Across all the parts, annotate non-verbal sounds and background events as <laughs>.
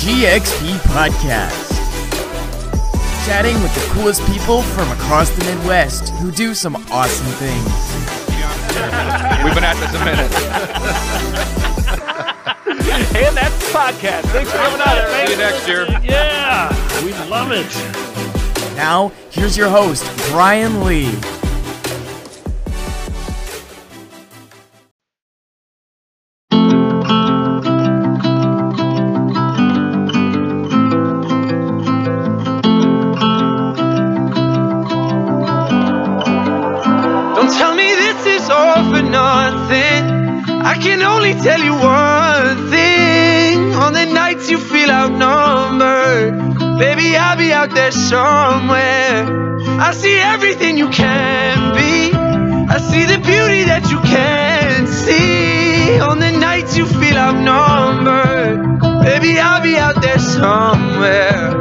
GXP Podcast. Chatting with the coolest people from across the Midwest who do some awesome things. We've been at this a minute. And that's the podcast. Thanks for coming out, See you next year. Yeah, we love it. Now, here's your host, Brian Lee. The you feel outnumbered, baby, I'll be out there somewhere.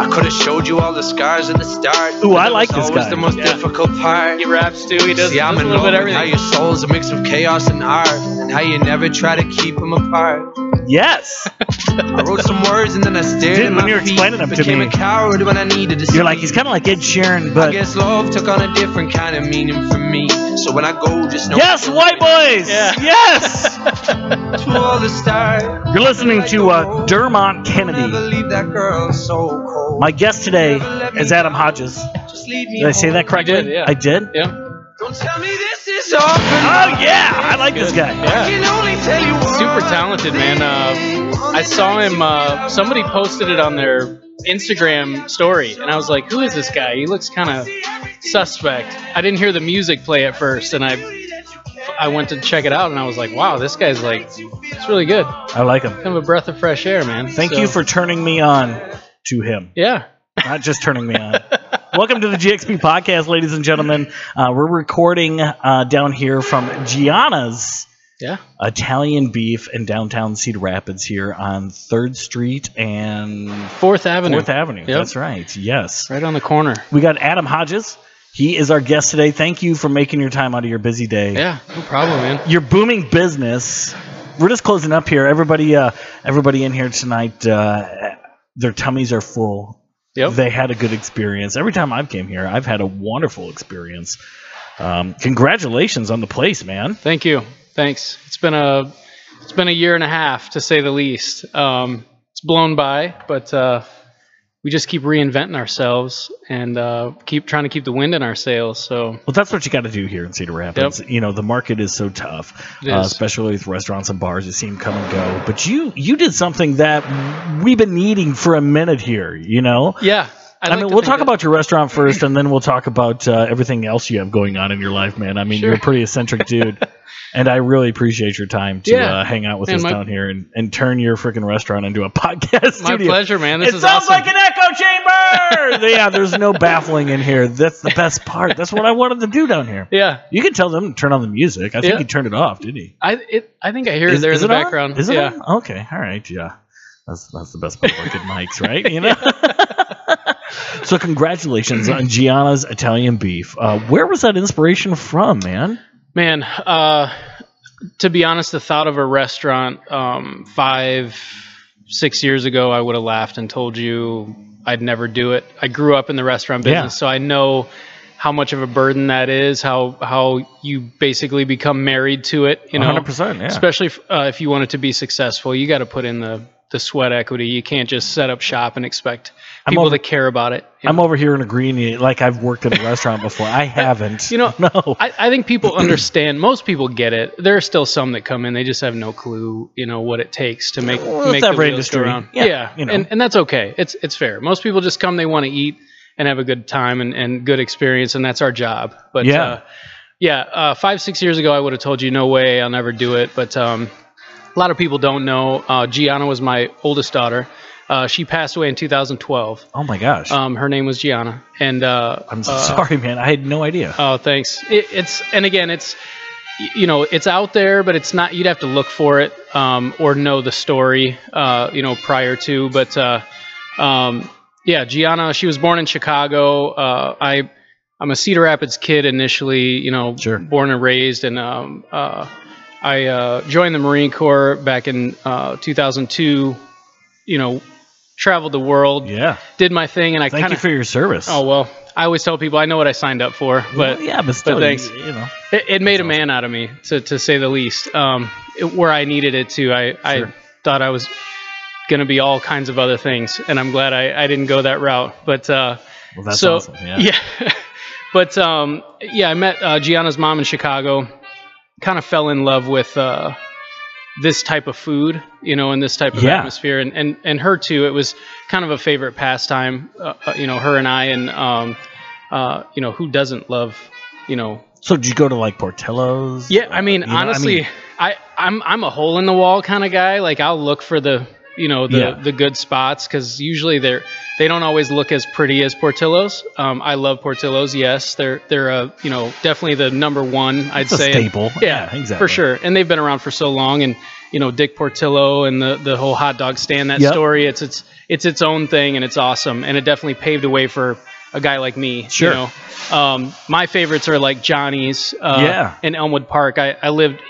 I could have showed you all the scars at the start. Ooh, I like was this always guy. the most Yeah. difficult part. He raps too. He does, See, I'm a in little love bit of with how everything. your soul's a mix of chaos and art, and how you never try to keep them apart. Yes. I wrote some words and then I stared Dude, at when you were feet. explaining them to Became me, a coward when I needed to You're like, he's kind of like Ed Sheeran, but I but. guess love took on a different kind of meaning for me. So when I go, just know. Yes, white boys! Yeah. Yes! <laughs> To all the stars. You're listening to uh, Dermot Never Kennedy. leave that girl so cold. My guest today is Adam Hadjis. Just leave me Did I say that home. correctly? did, yeah. I did? Yeah. Don't tell me this is all for Oh, yeah! I like this guy. I can only tell you Super talented, man. Uh, I saw him. Uh, somebody posted it on their Instagram story, and I was like, "Who is this guy? He looks kind of suspect." I didn't hear the music play at first, and I I went to check it out, and I was like, "Wow, this guy's like, it's really good. I like him. Kind of a breath of fresh air, man." Thank So, you for turning me on to him. Yeah. Not just turning me on. <laughs> Welcome to the GXP podcast, ladies and gentlemen. Uh, we're recording uh, down here from Gianna's Yeah. Italian Beef in downtown Cedar Rapids here on 3rd Street and Fourth Avenue. 4th Avenue. Yep. That's right. Yes. Right on the corner. We got Adam Hadjis. He is our guest today. Thank you for making your time out of your busy day. Yeah. No problem, man. Your booming business. We're just closing up here. Everybody, uh, everybody in here tonight, uh, their tummies are full. Yep. They had a good experience. Every time I've came here, I've had a wonderful experience. Um, congratulations on the place, man. Thank you. Thanks. It's been a it's been a year and a half to say the least. Um, it's blown by, but uh, we just keep reinventing ourselves and uh, keep trying to keep the wind in our sails. So Well, that's what you got to do here in Cedar Rapids. You know, the market is so tough, uh, especially with restaurants and bars. You see them come and go. But you, you did something that we've been needing for a minute here. You know, yeah, I, like mean, we'll talk that- about your restaurant first, and then we'll talk about uh, everything else you have going on in your life, man. I mean, you're a pretty eccentric dude, <laughs> and I really appreciate your time to Yeah. uh, hang out with Man, us my- down here and, and turn your freaking restaurant into a <laughs> podcast My studio. pleasure, man. This it is sounds awesome. like an echo chamber. <laughs> yeah, there's no baffling in here. That's the best part. That's what I wanted to do down here. yeah, You can tell them to turn on the music. I think Yeah. he turned it off, didn't he? I it, I think I hear it there in the on? background. Is it yeah, on? Okay, all right, yeah. That's that's the best part good mics, right? You know. So congratulations on Gianna's Italian Beef. Uh, where was that inspiration from, man? man. Uh, to be honest, the thought of a restaurant um, five, six years ago, I would have laughed and told you I'd never do it. I grew up in the restaurant business, Yeah. so I know how much of a burden that is. How how you basically become married to it. You know, 100%, yeah. Especially if, uh, if you want it to be successful, you got to put in the the sweat equity. You can't just set up shop and expect people over- to care about it. I'm know? over here in agreeing, like I've worked in a restaurant before. I <laughs> haven't. You know, <laughs> no. I, I think people understand. Most people get it. There are still some that come in; they just have no clue, you know, what it takes to make Well, make the wheels go industry. around. Yeah, you know. and and that's okay. It's it's fair. Most people just come; they want to eat and have a good time and, and good experience, and that's our job. But Yeah. uh, yeah, uh, five six years ago, I would have told you, no way, I'll never do it. But um, a lot of people don't know. Uh, Gianna was my oldest daughter. Uh, she passed away in 2012. oh my gosh. Um, her name was Gianna, and uh, I'm so uh, sorry, man. I had no idea. Oh, thanks. It, it's and again, it's you know, it's out there, but it's not. You'd have to look for it um, or know the story, uh, you know, prior to. But uh, um, yeah, Gianna, she was born in Chicago. Uh, I I'm a Cedar Rapids kid initially, you know, Sure. born and raised, and um, uh, I uh, joined the Marine Corps back in uh, 2002. You know, traveled the world, Yeah. did my thing, and I Thank kind you for your service. Oh well, I always tell people I know what I signed up for, but Well, yeah, but still, thanks. You, you know. it, it made a man out of me, to, to say the least. Um, it- where I needed it to, I, I thought I was going to be all kinds of other things, and I'm glad I, I didn't go that route. But uh, Well, that's so awesome. Yeah. <laughs> but um, yeah, I met uh, Gianna's mom in Chicago. Kind of fell in love with uh, this type of food, you know, and this type of Yeah. atmosphere, and, and and her too. It was kind of a favorite pastime, uh, uh, you know, her and I, and um, uh, you know, who doesn't love, you know, So did you go to like Portillo's? yeah, I mean, You know, I honestly, mean- I, I'm I'm a hole in the wall kind of guy. Like I'll look for the you know the Yeah. the good spots because usually they're they don't always look as pretty as Portillo's. Um, I love Portillo's. Yes, they're they're a you know definitely the number one. I'd It's a say staple. Yeah, Yeah, exactly. for sure. And they've been around for so long, and you know Dick Portillo and the the whole hot dog stand. That Yep. story, it's it's it's its own thing, and it's awesome, and it definitely paved the way for a guy like me. Sure. You know? Um, my favorites are like Johnny's. Uh, Yeah. In Elmwood Park, I, I lived.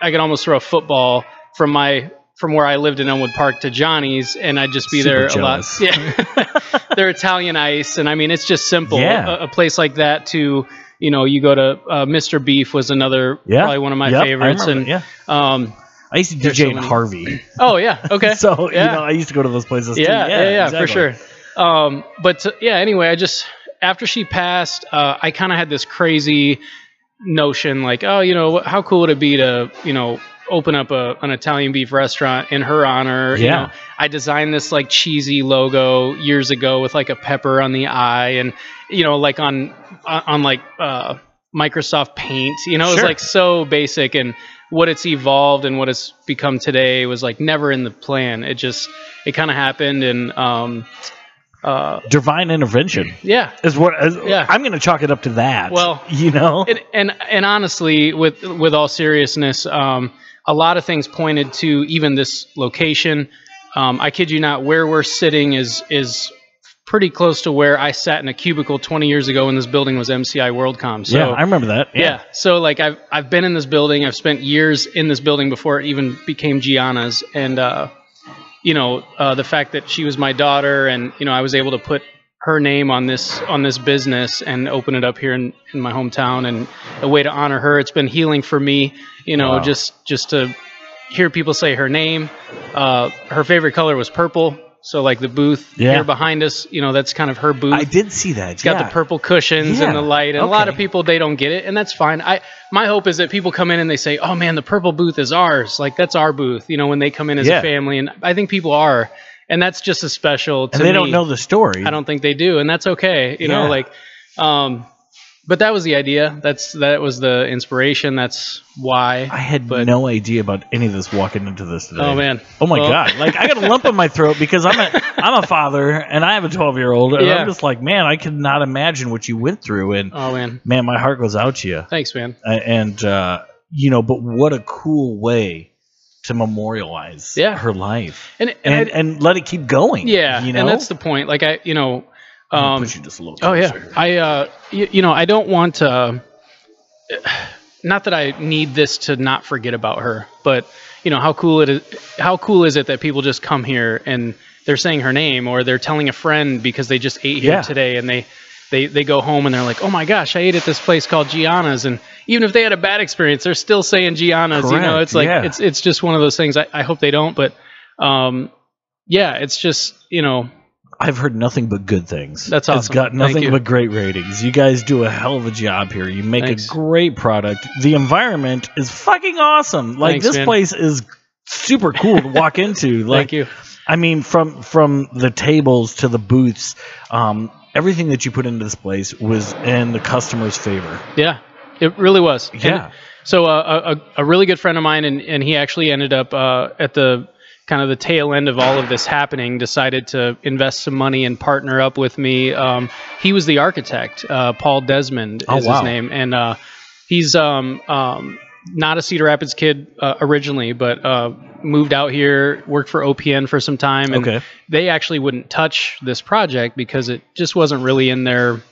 I could almost throw a football from my from where I lived in Elmwood Park to Johnny's, and I'd just be Super there jealous. a lot. Yeah. <laughs> They're Italian ice, and I mean it's just simple. Yeah. A, a place like that to. You know, you go to uh, Mr. Beef was another Yeah. probably one of my Yep, favorites, and yeah. um, I used to DJ so in. Harvey. <clears throat> oh yeah, okay, <laughs> so yeah. you know, I used to go to those places. too. yeah, yeah, yeah, for sure. Um, but uh, yeah, anyway, I just after she passed, uh, I kind of had this crazy notion, like, oh, you know, how cool would it be to, you know, open up a, an Italian beef restaurant in her honor? You Yeah. know, I designed this like cheesy logo years ago with like a pepper on the eye, and you know, like on on, like uh, Microsoft Paint. You know, it was like so basic and. What it's evolved and what it's become today was like never in the plan. It just it kind of happened and um uh Divine intervention yeah is what. Is, Yeah. I'm going to chalk it up to that. Well, you know, and and, and honestly with with all seriousness um a lot of things pointed to even this location um i kid you not where we're sitting is is pretty close to where i sat in a cubicle 20 years ago when this building was mci worldcom so yeah, I remember that. yeah. So like I've I've been in this building. I've spent years in this building before it even became Gianna's, and uh, you know uh, the fact that she was my daughter, and you know I was able to put her name on this on this business and open it up here in, in my hometown, and a way to honor her. It's been healing for me. You know, Wow. just just to hear people say her name. Uh, her favorite color was purple. So like the booth Yeah. here behind us, you know, that's kind of her booth. I did see that. It's got yeah. the purple cushions and the light, and a lot of people they don't get it, and that's fine. I my hope is that people come in and they say, "Oh man, the purple booth is ours. Like that's our booth." You know, when they come in as Yeah. a family, and I think people are, and that's just as special to and they me. don't know the story. I don't think they do, and that's okay. You know, like, um, but that was the idea. That's that was the inspiration. That's why. I had but- no idea about any of this walking into this today. Oh man. Oh my Well- god! Like I got a lump in my throat because I'm a <laughs> I'm a father and I have a 12 year old and Yeah. I'm just like, man, I could not imagine what you went through and Oh man. man, my heart goes out to you. Thanks, man. And uh, you know, but what a cool way to memorialize Yeah. her life And and, and I- and let it keep going. yeah, you know. and that's the point. Like I, you know, um, you just a little. Closer. Oh yeah. I uh, you, you know I don't want to. Not that I need this to not forget about her, but you know how cool it is. How cool is it that people just come here and they're saying her name or they're telling a friend because they just ate here Yeah. today and they. They, they go home and they're like, oh my gosh, I ate at this place called Gianna's, and even if they had a bad experience, they're still saying Gianna's. You know, it's like yeah. it's it's just one of those things. I, I hope they don't, but um, yeah, it's just you know I've heard nothing but good things. That's It's awesome. got nothing but great ratings. You guys do a hell of a job here. You make Thanks. a great product. The environment is fucking awesome. Like Thanks, this man. place is super cool to walk into. <laughs> Like thank you. I mean, from from the tables to the booths, um, everything that you put into this place was in the customer's favor. Yeah, it really was. And Yeah. so uh, a, a really good friend of mine, and, and he actually ended up uh, at the kind of the tail end of all of this happening, decided to invest some money and partner up with me. Um, he was the architect, uh, Paul Desmond Oh, is wow. his name, and uh, he's um, um, not a Cedar Rapids kid uh, originally, but uh, moved out here, worked for OPN for some time, and Okay. they actually wouldn't touch this project because it just wasn't really in their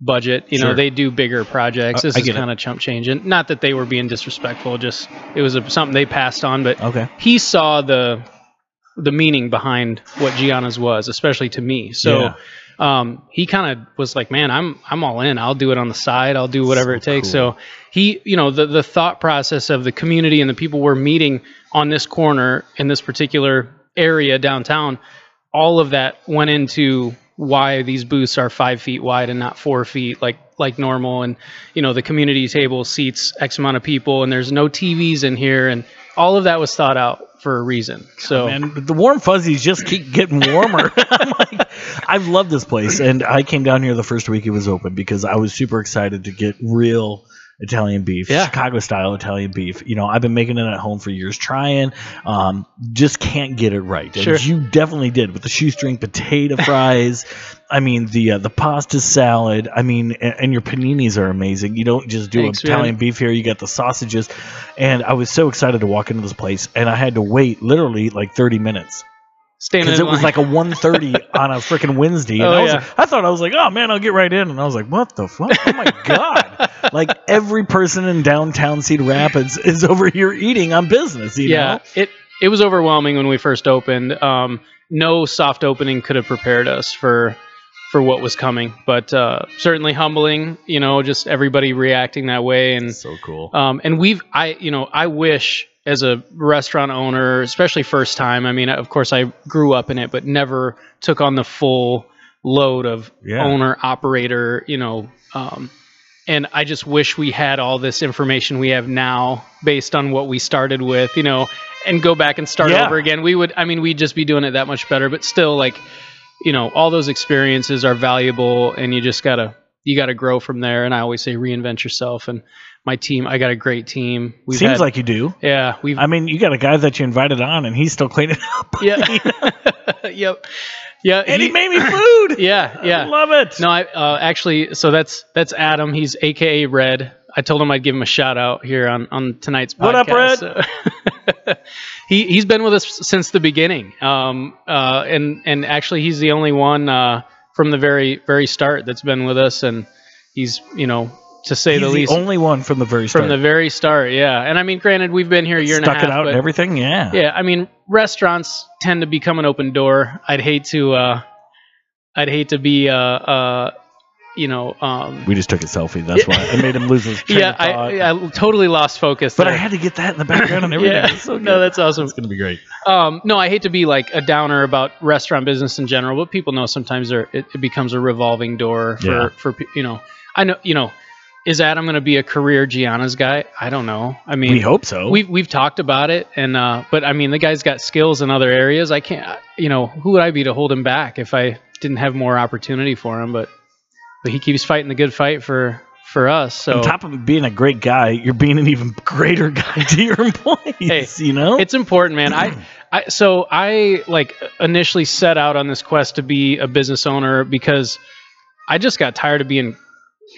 budget. You know, they do bigger projects. This I is kind of chump change, and not that they were being disrespectful. Just it was a, something they passed on, but Okay. he saw the the meaning behind what Gianna's was, especially to me. So Yeah. Um, he kind of was like, "Man, I'm I'm all in. I'll do it on the side. I'll do whatever So it takes." cool. So he, you know, the the thought process of the community and the people we're meeting on this corner in this particular area downtown, all of that went into why these booths are five feet wide and not four feet like like normal and you know the community table seats x amount of people and there's no tvs in here and all of that was thought out for a reason so and the warm fuzzies just keep getting warmer. <laughs> <laughs> I'm like, I've loved this place, and I came down here the first week it was open because I was super excited to get real Italian beef, Yeah. Chicago style Italian beef. You know, I've been making it at home for years, trying, um, just can't get it right. And Sure. you definitely did with the shoestring potato <laughs> fries. I mean, the uh, the pasta salad. I mean, and, and your paninis are amazing. You don't just do Thanks, Italian man. beef here. You got the sausages, and I was so excited to walk into this place, and I had to wait literally like 30 minutes standing because it was like a 1.30 <laughs> on a freaking Wednesday. Oh, I, was yeah. like, I thought I was like, oh man, I'll get right in, and I was like, what the fuck? Oh my <laughs> god! like every person in downtown Cedar Rapids is over here eating on business. You yeah know? it it was overwhelming when we first opened um no soft opening could have prepared us for for what was coming but uh certainly humbling you know just everybody reacting that way and so cool. um, and we've I you know I wish as a restaurant owner, especially first time. I mean, of course, I grew up in it, but never took on the full load of Yeah. owner operator. You know, um, and I just wish we had all this information we have now based on what we started with. You know, and go back and start Yeah. over again. We would. I mean, we'd just be doing it that much better. But still, like, you know, all those experiences are valuable, and you just gotta you gotta grow from there. And I always say reinvent yourself. And my team, I got a great team. We've Seems had- like you do. yeah, we've I mean, you got a guy that you invited on, and he's still cleaning up. <laughs> yeah, <laughs> yep, yeah, and he he- made me <laughs> food. yeah, yeah, I love it. No, I uh, actually, so that's that's Adam. He's AKA Red. I told him I'd give him a shout out here on on tonight's podcast. What up, Red? So- he he's been with us since the beginning. Um, uh, and and actually, he's the only one uh from the very very start that's been with us, and he's you know to say he's the the least only one from the very start. from the very start. Yeah, and I mean, granted, we've been here a year Stuck and a half. Stuck it out but- and everything. Yeah. yeah, I mean, restaurants tend to become an open door. I'd hate to, uh, I'd hate to be, uh, uh, you know, um, We just took a selfie. That's why I made him lose his train <laughs> yeah, of thought. I, I totally lost focus. but I had to get that in the background and <laughs> everything. Yeah. So No, that's awesome. It's gonna be great. Um, no, I hate to be like a downer about restaurant business in general, but people know sometimes it, it becomes a revolving door for Yeah. for you know. I know you know. Is Adam going to be a career Gianna's guy? I don't know. I mean, we hope so. We've we've talked about it, and uh, but I mean, the guy's got skills in other areas. I can't, you know, who would I be to hold him back if I didn't have more opportunity for him? But but he keeps fighting the good fight for for us. So On top of being a great guy, you're being an even greater guy to your <laughs> employees. Hey, you know, it's important, man. I, <clears throat> I so I like initially set out on this quest to be a business owner because I just got tired of being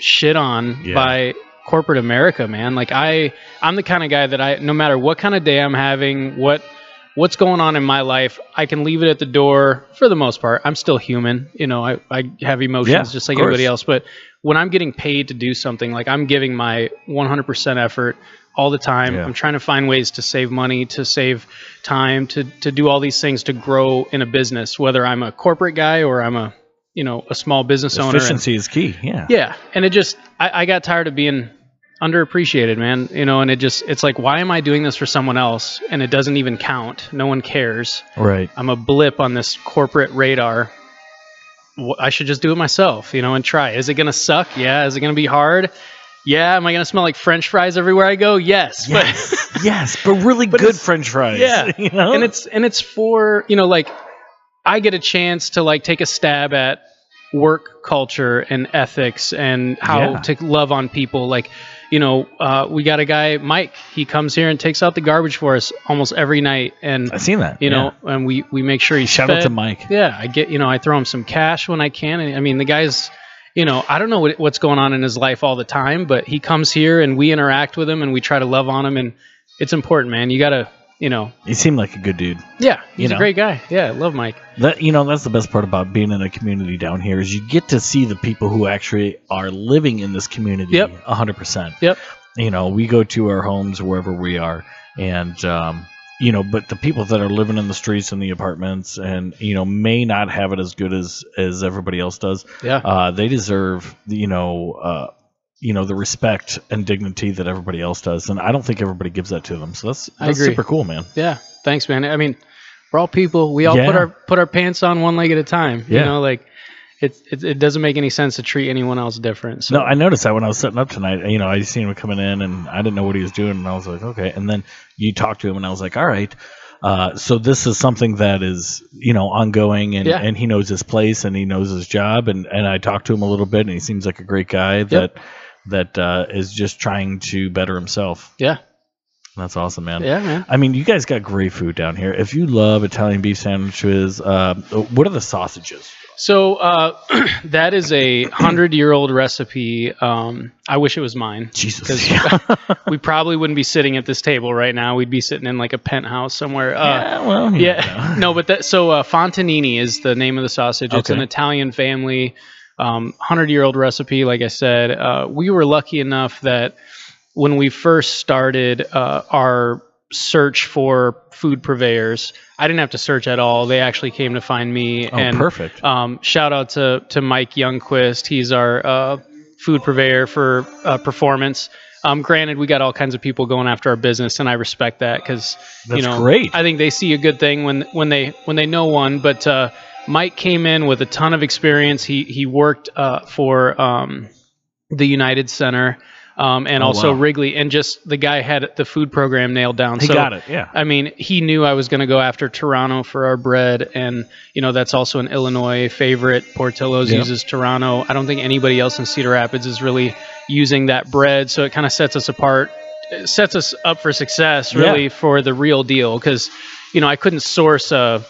shit on Yeah. by corporate America, man. Like I I'm the kind of guy that I no matter what kind of day I'm having, what what's going on in my life, I can leave it at the door for the most part. I'm still human, you know, I, I have emotions Yeah, just like everybody else, but when I'm getting paid to do something, like I'm giving my 100% effort all the time. Yeah. I'm trying to find ways to save money, to save time, to to do all these things to grow in a business, whether I'm a corporate guy or I'm a you know a small business owner. efficiency is key. Yeah. yeah, and it just I, I got tired of being underappreciated, man. You know, and it just it's like why am I doing this for someone else and it doesn't even count? No one cares. Right. I'm a blip on this corporate radar. I should just do it myself, you know, and try. Is it gonna suck? Yeah. Is it gonna be hard? Yeah. Am I gonna smell like French fries everywhere I go? Yes. Yes. <laughs> yes, but really But good French fries. Yeah. <laughs> You know? and it's and it's for you know like I get a chance to like take a stab at work culture and ethics and how Yeah. to love on people. Like, you know, uh, we got a guy Mike. He comes here and takes out the garbage for us almost every night, and I've seen that. you yeah. know, and we we make sure he's Shout out to Mike. Yeah, I get you know I throw him some cash when I can. And, I mean the guy's you know I don't know what, what's going on in his life all the time, but he comes here and we interact with him and we try to love on him and it's important, man. You gotta you know, He seemed like a good dude. yeah, he's know. a great guy. Yeah, I love Mike. That you know, that's the best part about being in a community down here is you get to see the people who actually are living in this community. Yep. hundred percent. Yep. You know, we go to our homes wherever we are, and um, you know, but the people that are living in the streets and the apartments, and you know, may not have it as good as as everybody else does. Yeah. Uh, they deserve, you know, uh, you know, the respect and dignity that everybody else does, and I don't think everybody gives that to them. So that's I that's super cool, man. Yeah, thanks, man. I mean, we're all people. We all put our put our pants on one leg at a time. Yeah. You know, like it's it, it doesn't make any sense to treat anyone else different. So No, I noticed that when I was setting up tonight. You know, I seen him coming in, and I didn't know what he was doing, and I was like, okay. And then you talked to him, and I was like, all right. Uh, so this is something that is, you know, ongoing, and, Yeah. and he knows his place, and he knows his job, and, and I talked to him a little bit, and he seems like a great guy that that uh, is just trying to better himself. yeah, That's awesome, man. yeah, man. I mean, you guys got great food down here. If you love Italian beef sandwiches, uh, what are the sausages? So uh, <clears throat> that is a hundred year old recipe. Um, I wish it was mine. Jesus. 'Cause <laughs> we probably wouldn't be sitting at this table right now. We'd be sitting in like a penthouse somewhere. Uh, yeah, well, yeah, <laughs> no, but that so uh, Fontanini is the name of the sausage. It's an Italian family, um, hundred year old recipe. Like I said, uh, we were lucky enough that when we first started uh, our search for food purveyors, I didn't have to search at all. They actually came to find me. Oh, and perfect. um, shout out to to Mike Youngquist. He's our uh, food purveyor for uh, performance. Um, granted, we got all kinds of people going after our business, and I respect that because you know great. I think they see a good thing when when they when they know one. But uh, Mike came in with a ton of experience. He he worked uh, for um, the United Center um, and Oh, also wow. Wrigley, and just the guy had the food program nailed down. He so, got it. Yeah. I mean, he knew I was going to go after Turano for our bread, and you know that's also an Illinois favorite. Portillo's Yeah. uses Turano. I don't think anybody else in Cedar Rapids is really using that bread, so it kind of sets us apart, it sets us up for success, really, Yeah. for the real deal. Because you know, I couldn't source a.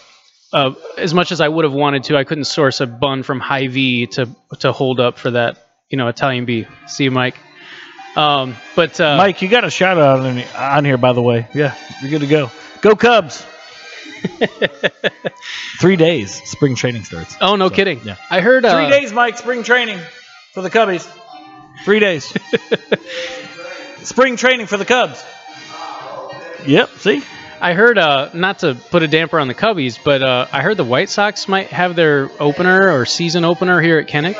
Uh, as much as I would have wanted to, I couldn't source a bun from Hy-Vee to to hold up for that, you know, Italian beef. See you, Mike. Um, but uh, Mike, you got a shout out on, on here, by the way. Yeah, you're good to go. Go Cubs! <laughs> Three days. Spring training starts. oh no, So, kidding. yeah. I heard uh, Three days, Mike. Spring training for the Cubbies. Three days. <laughs> spring training for the Cubs. Yep. See. I heard, uh, not to put a damper on the Cubbies, but uh, I heard the White Sox might have their opener or season opener here at Kinnick.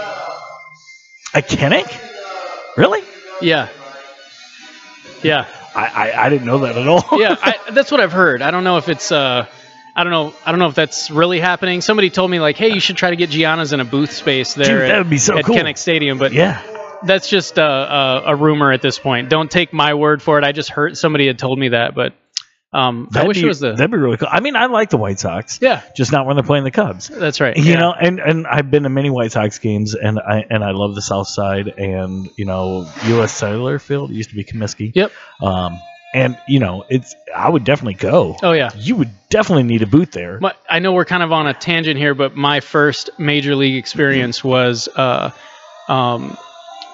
A Kinnick? Really? Yeah. Yeah. I, I I didn't know that at all. Yeah. <laughs> I, that's what I've heard. I don't know if it's, uh, I don't know. I don't know if that's really happening. Somebody told me like, hey, you should try to get Gianna's in a booth space there Dude, at, that would be so at cool. Kinnick Stadium, but yeah. that's just uh, a, a rumor at this point. Don't take my word for it. I just heard somebody had told me that, but um, That'd wish be, it was the. That'd be really cool. I mean, I like the White Sox. Yeah, Just not when they're playing the Cubs. that's right. You yeah. know, and and I've been to many White Sox games, and I and I love the South Side, and you know, U.S. Cellular Field it used to be Comiskey. Yep. Um, and you know, it's I would definitely go. Oh yeah. You would definitely need a boot there. My, I know we're kind of on a tangent here, but my first major league experience was uh, um,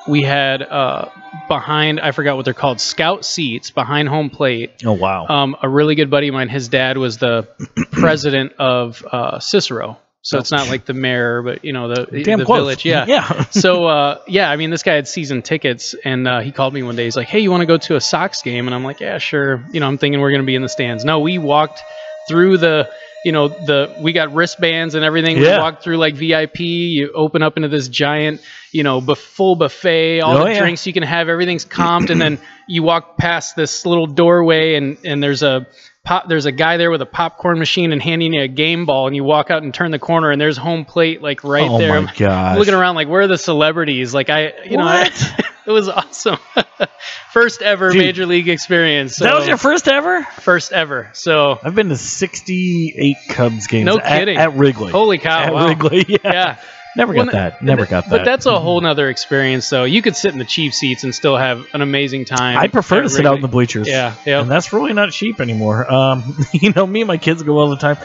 we had uh, behind I forgot what they're called scout seats behind home plate. oh wow. Um, a really good buddy of mine, his dad was the <clears throat> president of uh, Cicero, so it's not like the mayor, but you know the Damn the close. village. Yeah. <laughs> Yeah. so uh, yeah, I mean, this guy had season tickets, and uh, he called me one day. He's like, "Hey, you want to go to a Sox game?" And I'm like, "Yeah, sure." You know, I'm thinking we're gonna be in the stands. No, we walked through the, you know, the we got wristbands and everything. Yeah. We walked through like VIP. You open up into this giant, you know, full buffet, all Oh, the yeah. drinks you can have. Everything's comped, and then you walk past this little doorway, and and there's a pop there's a guy there with a popcorn machine and handing you a game ball and you walk out and turn the corner and there's home plate like right oh there my I'm gosh. looking around like where are the celebrities like i you know I, <laughs> it was awesome <laughs> first ever Dude. major league experience so that was your first ever? first ever so I've been to 68 Cubs games. No at- kidding. At, Wrigley. holy cow At wow. Wrigley. <laughs> Yeah. yeah Never got Well, that. Never got that. but that's a whole nother experience though you could sit in the cheap seats and still have an amazing time I prefer to sit out in the bleachers. yeah yeah and that's really not cheap anymore. Um, <laughs> you know, me and my kids go all the time.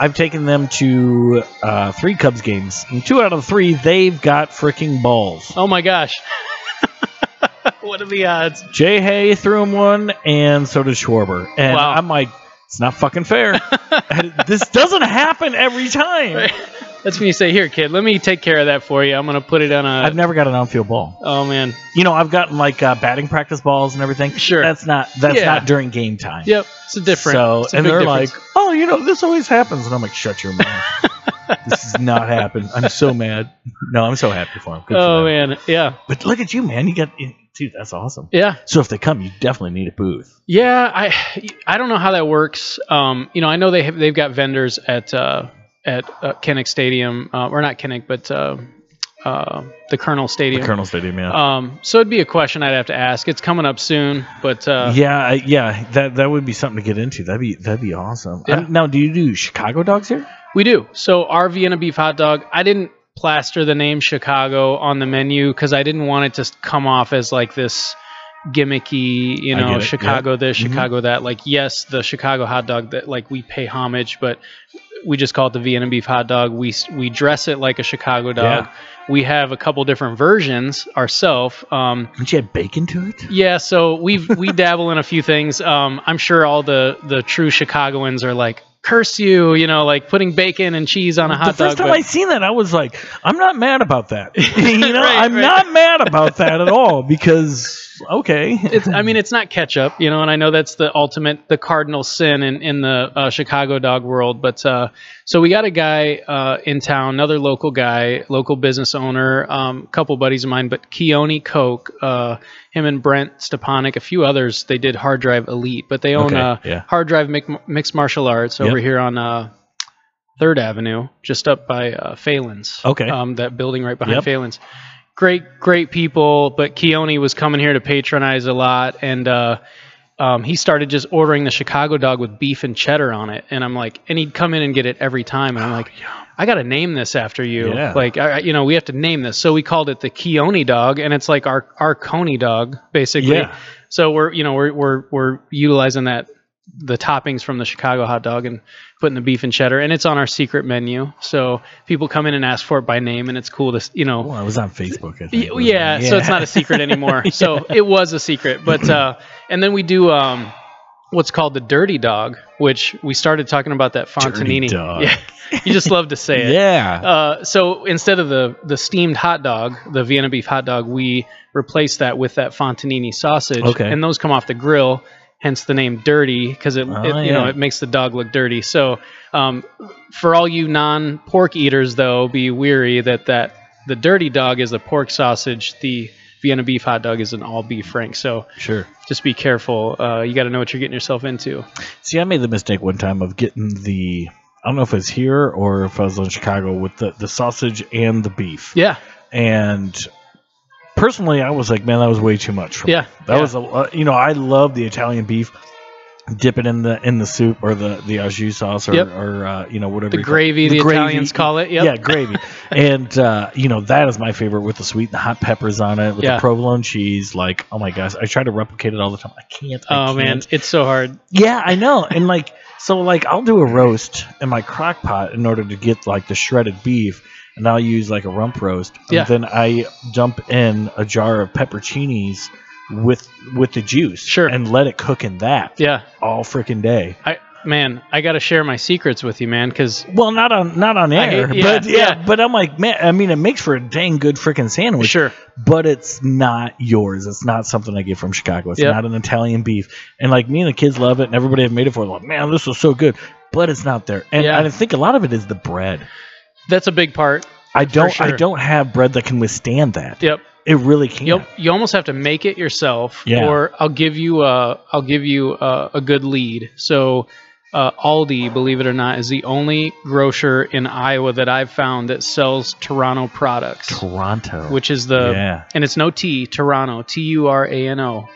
I've taken them to uh, three Cubs games, and two out of three they've got freaking balls. oh my gosh what are the odds J-Hey threw him one, and so did Schwarber. And Wow. I'm like, It's not fucking fair. <laughs> this doesn't happen every time. That's when you say, "Here, kid, let me take care of that for you. I'm gonna put it on a." I've never got an outfield ball. oh man. You know, I've gotten like uh, batting practice balls and everything. Sure. That's not that's Yeah. not during game time. Yep. It's a different. So a and they're difference. like, oh, you know, this always happens, and I'm like, shut your mouth. <laughs> this has not happened. I'm so mad. No, I'm so happy for him. Good "Oh them. man, yeah, But look at you, man. You got, dude. That's awesome. yeah." So if they come, you definitely need a booth. Yeah, I I don't know how that works. Um, you know, I know they have, they've got vendors at uh, at uh, Kinnick Stadium, uh, or not Kinnick, but uh, uh, the Kernel Stadium. The Kernel Stadium, yeah. Um, so it'd be a question I'd have to ask. It's coming up soon, but uh, yeah, yeah. That that would be something to get into. That'd be that'd be awesome. Yeah. Um, now, do you do Chicago dogs here? we do. So our Vienna beef hot dog, I didn't plaster the name Chicago on the menu because I didn't want it to come off as like this gimmicky, you know, Chicago this, Mhm. Chicago that. Like, yes, the Chicago hot dog that like we pay homage, but we just call it the Vienna beef hot dog. We we dress it like a Chicago dog. We have a couple different versions ourselves. Um, Don't you add bacon to it? yeah, so we we dabble in a few things. Um, I'm sure all the the true Chicagoans are like, curse you, you know, like putting bacon and cheese on a hot dog. the first dog. time but- I seen that, I was like, I'm not mad about that. <laughs> you <laughs> know, Right, I'm right. not mad about that at all <laughs> because okay. it's I mean <laughs> it's not ketchup, you know, and I know that's the ultimate the cardinal sin in in the uh, Chicago dog world. But uh, so we got a guy uh, in town, another local guy, local business owner, um, couple buddies of mine, but Keone Coke, uh, him and Brent Stepanek, a few others, they did Hard Drive Elite, but they own Okay, uh, yeah. Hard Drive Mixed Martial Arts over Yep. here on. Uh, Third Avenue, just up by uh, Phelan's. Okay. Um, that building right behind Yep. Phelan's great, great people. But Keone was coming here to patronize a lot, and uh, um, he started just ordering the Chicago dog with beef and cheddar on it. And I'm like, and he'd come in and get it every time. And I'm like, I got to name this after you. Oh, Yeah. Like, I- you know, we have to name this. So we called it the Keone dog, and it's like our our Coney dog, basically. Yeah. So we're you know we're we're we're utilizing that the toppings from the Chicago hot dog and putting the beef and cheddar, and it's on our secret menu. So people come in and ask for it by name, and it's cool to you know Well, I was on Facebook. I think, Y- wasn't yeah, so it's not a secret anymore. <laughs> So it was a secret, but uh, and then we do um, what's called the dirty dog, which we started talking about that Fontanini. <laughs> Yeah, you just love to say it. <laughs> Yeah. Uh, so instead of the the steamed hot dog, the Vienna beef hot dog, we replace that with that Fontanini sausage, Okay. and those come off the grill. Hence the name dirty because it, Oh, it you know it makes the dog look dirty. So um, for all you non pork eaters though, be weary that that the dirty dog is a pork sausage. The Vienna beef hot dog is an all beef frank. So sure. just be careful. Uh, you got to know what you're getting yourself into. See, I made the mistake one time of getting the. I don't know if it's here or if I was in Chicago with the, the sausage and the beef. Yeah, And personally, I was like, man, that was way too much. For me. yeah. That yeah. was a, uh, you know, I love the Italian beef. Dip it in the in the soup or the the au jus sauce or, Yep. or uh, you know whatever the you call- gravy. The, Italians call it. Yep. Yeah, gravy. <laughs> and uh, you know that is my favorite with the sweet and the hot peppers on it with Yeah. the provolone cheese. Like, oh my gosh, I try to replicate it all the time. I can't. I Oh man, can't. it's so hard. Yeah, I know. And like, so like, I'll do a roast in my crock pot in order to get like the shredded beef, and I'll use like a rump roast. And Yeah. then I dump in a jar of pepperoncinis with with the juice. Sure. And let it cook in that Yeah. all freaking day. I man, I got to share my secrets with you, man, because Well, not on not on hate- air, yeah, but yeah, yeah. but I'm like, man, I mean, it makes for a dang good freaking sandwich. sure, but it's not yours. It's not something I get from Chicago. It's Yep. not an Italian beef. And like me and the kids love it, and everybody I've made it for, like, man, this was so good. But it's not there. And Yeah. I think a lot of it is the bread. That's a big part. I don't. I don't have bread that can withstand that. Yep. It really can't. You, you almost have to make it yourself, Yeah. or I'll give you a I'll give you a, a good lead. So, uh, Aldi, believe it or not, is the only grocer in Iowa that I've found that sells Turano products, Toronto. which is the yeah. and it's no T, Toronto, T U R A N O.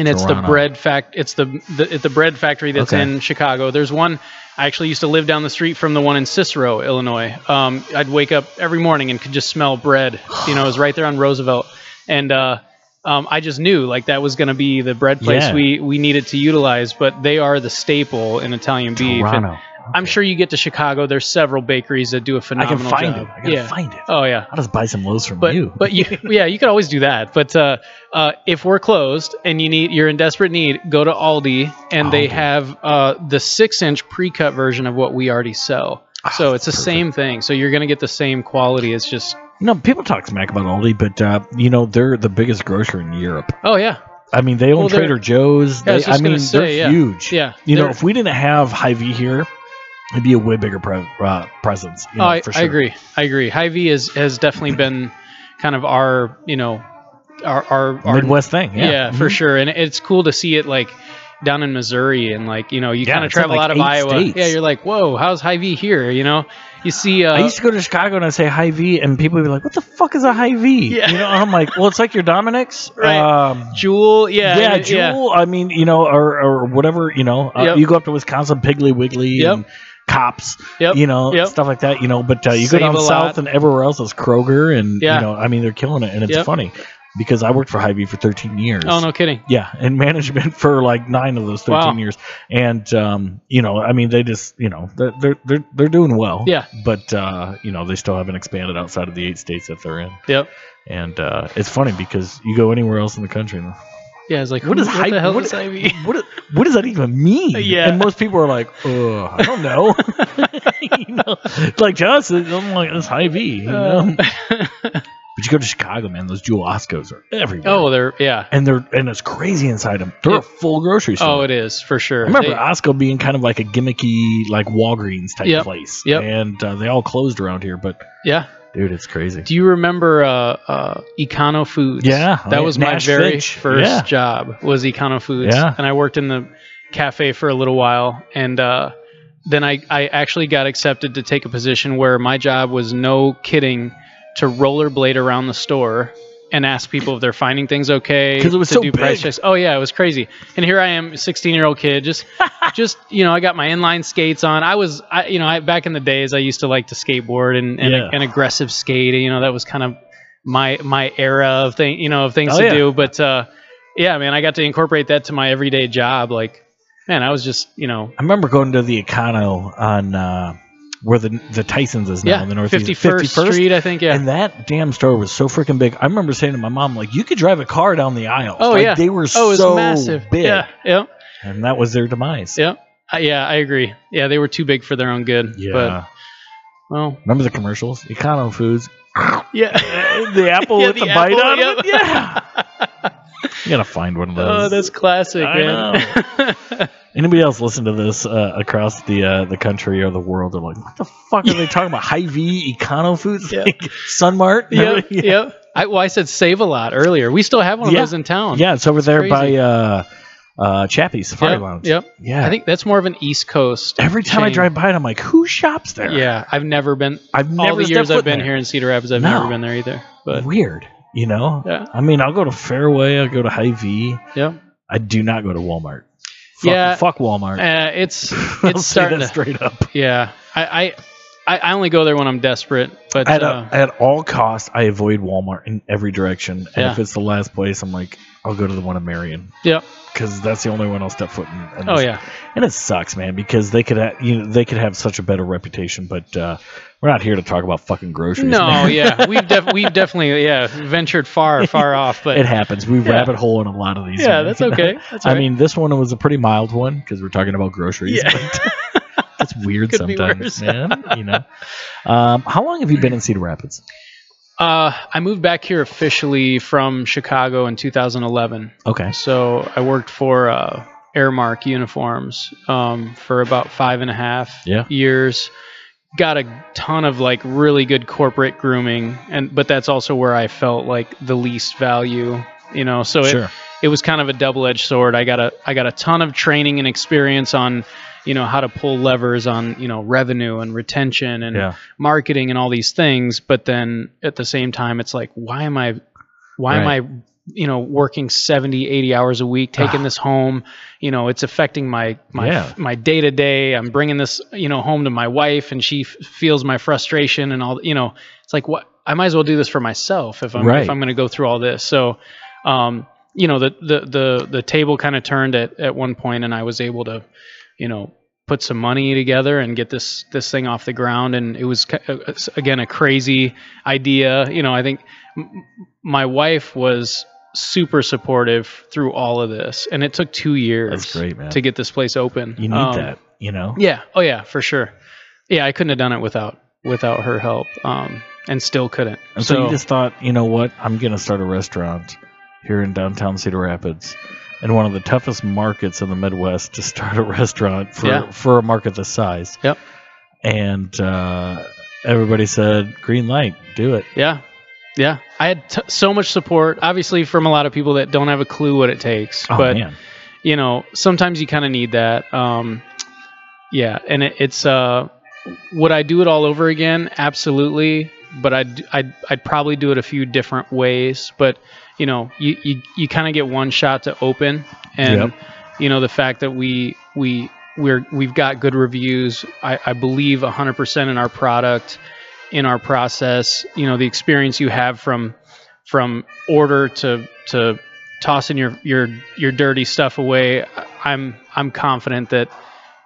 And it's the bread fact. It's the the, the bread factory that's Okay. in Chicago. There's one. I actually used to live down the street from the one in Cicero, Illinois. Um, I'd wake up every morning and could just smell bread. You know, it was right there on Roosevelt, and uh, um, I just knew like that was going to be the bread place Yeah. we we needed to utilize. But they are the staple in Italian beef. And Turano. I'm sure you get to Chicago. There's several bakeries that do a I phenomenal can find job. it. I gotta yeah. find it. Oh yeah. I'll just buy some loaves from But you. but you, <laughs> yeah, you could always do that. But uh, uh, if we're closed and you need you're in desperate need, go to Aldi and they Aldi. have uh, the six inch pre-cut version of what we already sell. Ah, So it's the perfect. same thing. So you're gonna get the same quality. It's just You know, people talk smack about Aldi, but uh, you know they're the biggest grocer in Europe. oh yeah I mean, they own Well, they're- Trader Joe's. Yeah, I was They, I just gonna mean, say, they're yeah. huge. yeah. You know, they're- if we didn't have Hy-Vee here, it'd be a way bigger pre- uh, presence. You know, oh, I, for I agree. I agree. Hy-Vee has has definitely been kind of our you know our our, our Midwest thing. Yeah, yeah, for Mhm. sure and it's cool to see it like down in missouri and like you know you Yeah, kind of travel like, out of iowa states. yeah you're like whoa how's Hy-Vee here you know you see uh I used to go to Chicago and I say Hy-Vee, and people would be like, "What the fuck is a Hy-Vee?" Yeah. You know, I'm like, "Well, it's like your Dominick's." Right. Um, jewel yeah yeah, Jewel. I mean, you know, or, or whatever. You know, uh, Yep. you go up to Wisconsin, Piggly Wiggly, Yep. and Copps. Yep. You know, Yep. stuff like that. You know, but uh, you go down south and everywhere else is Kroger, and Yeah. you know, I mean, they're killing it, and it's Yep. funny because I worked for Hy-Vee for 13 years. oh no kidding Yeah, in <laughs> management for like nine of those 13 Wow. years, and um, you know, I mean, they just, you know, they're they're they're, they're doing well. Yeah. but uh, you know, they still haven't expanded outside of the eight states that they're in. yep And uh, it's funny because you go anywhere else in the country, yeah it's like what who- is what Hy- the hell what- Hy-Vee? <laughs> what, what does that even mean? <laughs> Yeah. and most people are like, uh, I don't know. <laughs> you know, like to us, I'm like, it's Hy-Vee. You know? Uh, but you go to Chicago, man, those Jewel Oscos are everywhere. oh they're yeah and they're and it's crazy inside them. They're a full grocery store. oh it is for sure I remember They- Osco being kind of like a gimmicky, like Walgreens type Yep. place. Yeah, And uh, they all closed around here, but yeah dude, it's crazy. do you remember uh, uh, Econo Foods? Yeah, that oh, was my Nash very Finch. first Yeah. job. Was Econo Foods? Yeah. and I worked in the cafe for a little while, and uh, then I I actually got accepted to take a position where my job was no kidding to rollerblade around the store and ask people if they're finding things okay 'Cause it was to so do price big. checks. Oh yeah, it was crazy. And here I am, 16 year old kid, just <laughs> just you know, I got my inline skates on. I was I you know, I, back in the days I used to like to skateboard and and, Yeah. and aggressive skate. You know, that was kind of my my era of thing, you know, of things Oh, to yeah. do. But uh, yeah, man, I got to incorporate that to my everyday job. Like, man, I was just you know, I remember going to the Econo on uh, where the the Tysons is now yeah, in the Northeast. 51st, Street, I think. Yeah. And that damn store was so freaking big. I remember saying to my mom, like, you could drive a car down the aisle. Oh, Like, yeah. They were oh, so massive. big. Yeah. Yep. And that was their demise. Yep. Uh, yeah, I agree. Yeah, they were too big for their own good. Yeah. But well, Remember the commercials? Econo Foods. yeah. <laughs> the apple Yeah, with the, the bite on yep. it? Yeah. <laughs> <laughs> you gotta find one of those. oh, that's classic, I man. <laughs> Anybody else listen to this uh, across the uh, the country or the world? They're like, what the fuck are they talking about? Hy-Vee Econo Foods, Yeah. like Sunmart. yep. <laughs> yeah. Yep. I, well, I said save a lot earlier. We still have one of Yeah. those in town. Yeah, it's over there crazy. by uh, uh, Chappie's Safari Yep. Lounge. Yep. Yeah. I think that's more of an East Coast. every time I drive by it, I'm like, who shops there? Yeah, I've never been. I've never all the years I've been there. here in Cedar Rapids, I've No. never been there either. But Weird, you know. yeah, I mean, I'll go to Fairway. I'll go to Hy-Vee. yeah. I do not go to Walmart. Fuck, Yeah. fuck Walmart. Uh, it's <laughs> I'll it's starting to. straight up. Yeah, I, I I I only go there when I'm desperate. But At, uh, a, at all costs, I avoid Walmart in every direction. And Yeah. if it's the last place, I'm like, I'll go to the one in Marion yeah. because that's the only one I'll step foot in. in Oh this- yeah. and it sucks, man, because they could, ha- you know, they could have such a better reputation, but uh, we're not here to talk about fucking groceries. No, yeah, <laughs> we've def- we've definitely yeah ventured far far <laughs> off. But it happens. We Yeah. rabbit hole in a lot of these. yeah, man. that's okay. <laughs> That's I mean, this one was a pretty mild one because we're talking about groceries. Yeah. but That's weird sometimes, man. You know. Um, how long have you been in Cedar Rapids? Uh, I moved back here officially from Chicago in 2011. Okay. So I worked for uh, Aramark Uniforms um, for about five and a half Yeah. years. Got a ton of like really good corporate grooming, and but that's also where I felt like the least value. You know, so it, it was kind of a double-edged sword. I got a I got a ton of training and experience on, you know, how to pull levers on you know revenue and retention and Yeah. marketing and all these things. But then at the same time, it's like, why am I, why am I, you know, working 70, 80 hours a week, taking Ah. <sighs> this home? You know, it's affecting my my Yeah. my day to day. I'm bringing this, you know, home to my wife, and she f- feels my frustration and all. You know, it's like what I might as well do this for myself if I'm Right. if I'm going to go through all this. So, um, you know, the the the the table kind of turned at at one point, and I was able to, you know, put some money together and get this this thing off the ground. And it was uh, again a crazy idea. You know, I think m- my wife was super supportive through all of this, and it took two years That's great, to get this place open. You need Um, that, you know. Yeah. Oh yeah, for sure. Yeah, I couldn't have done it without without her help. Um, and still couldn't. And so, you just thought, you know what? I'm going to start a restaurant here in downtown Cedar Rapids, in one of the toughest markets in the Midwest to start a <laughs> restaurant for Yeah. for a market this size. Yep. And uh, everybody said, "Green light, do it." Yeah. Yeah. I had t- so much support, obviously, from a lot of people that don't have a clue what it takes. Oh but, man, you know, sometimes you kind of need that. Um, yeah. And it, it's, uh, would I do it all over again? Absolutely. But I'd, I'd, I'd probably do it a few different ways. But, you know, you, you, you kind of get one shot to open. And, Yep. you know, the fact that we, we, we're, we've got good reviews. I, I believe 100% in our product in our process you know the experience you have from from order to to tossing your your your dirty stuff away i'm i'm confident that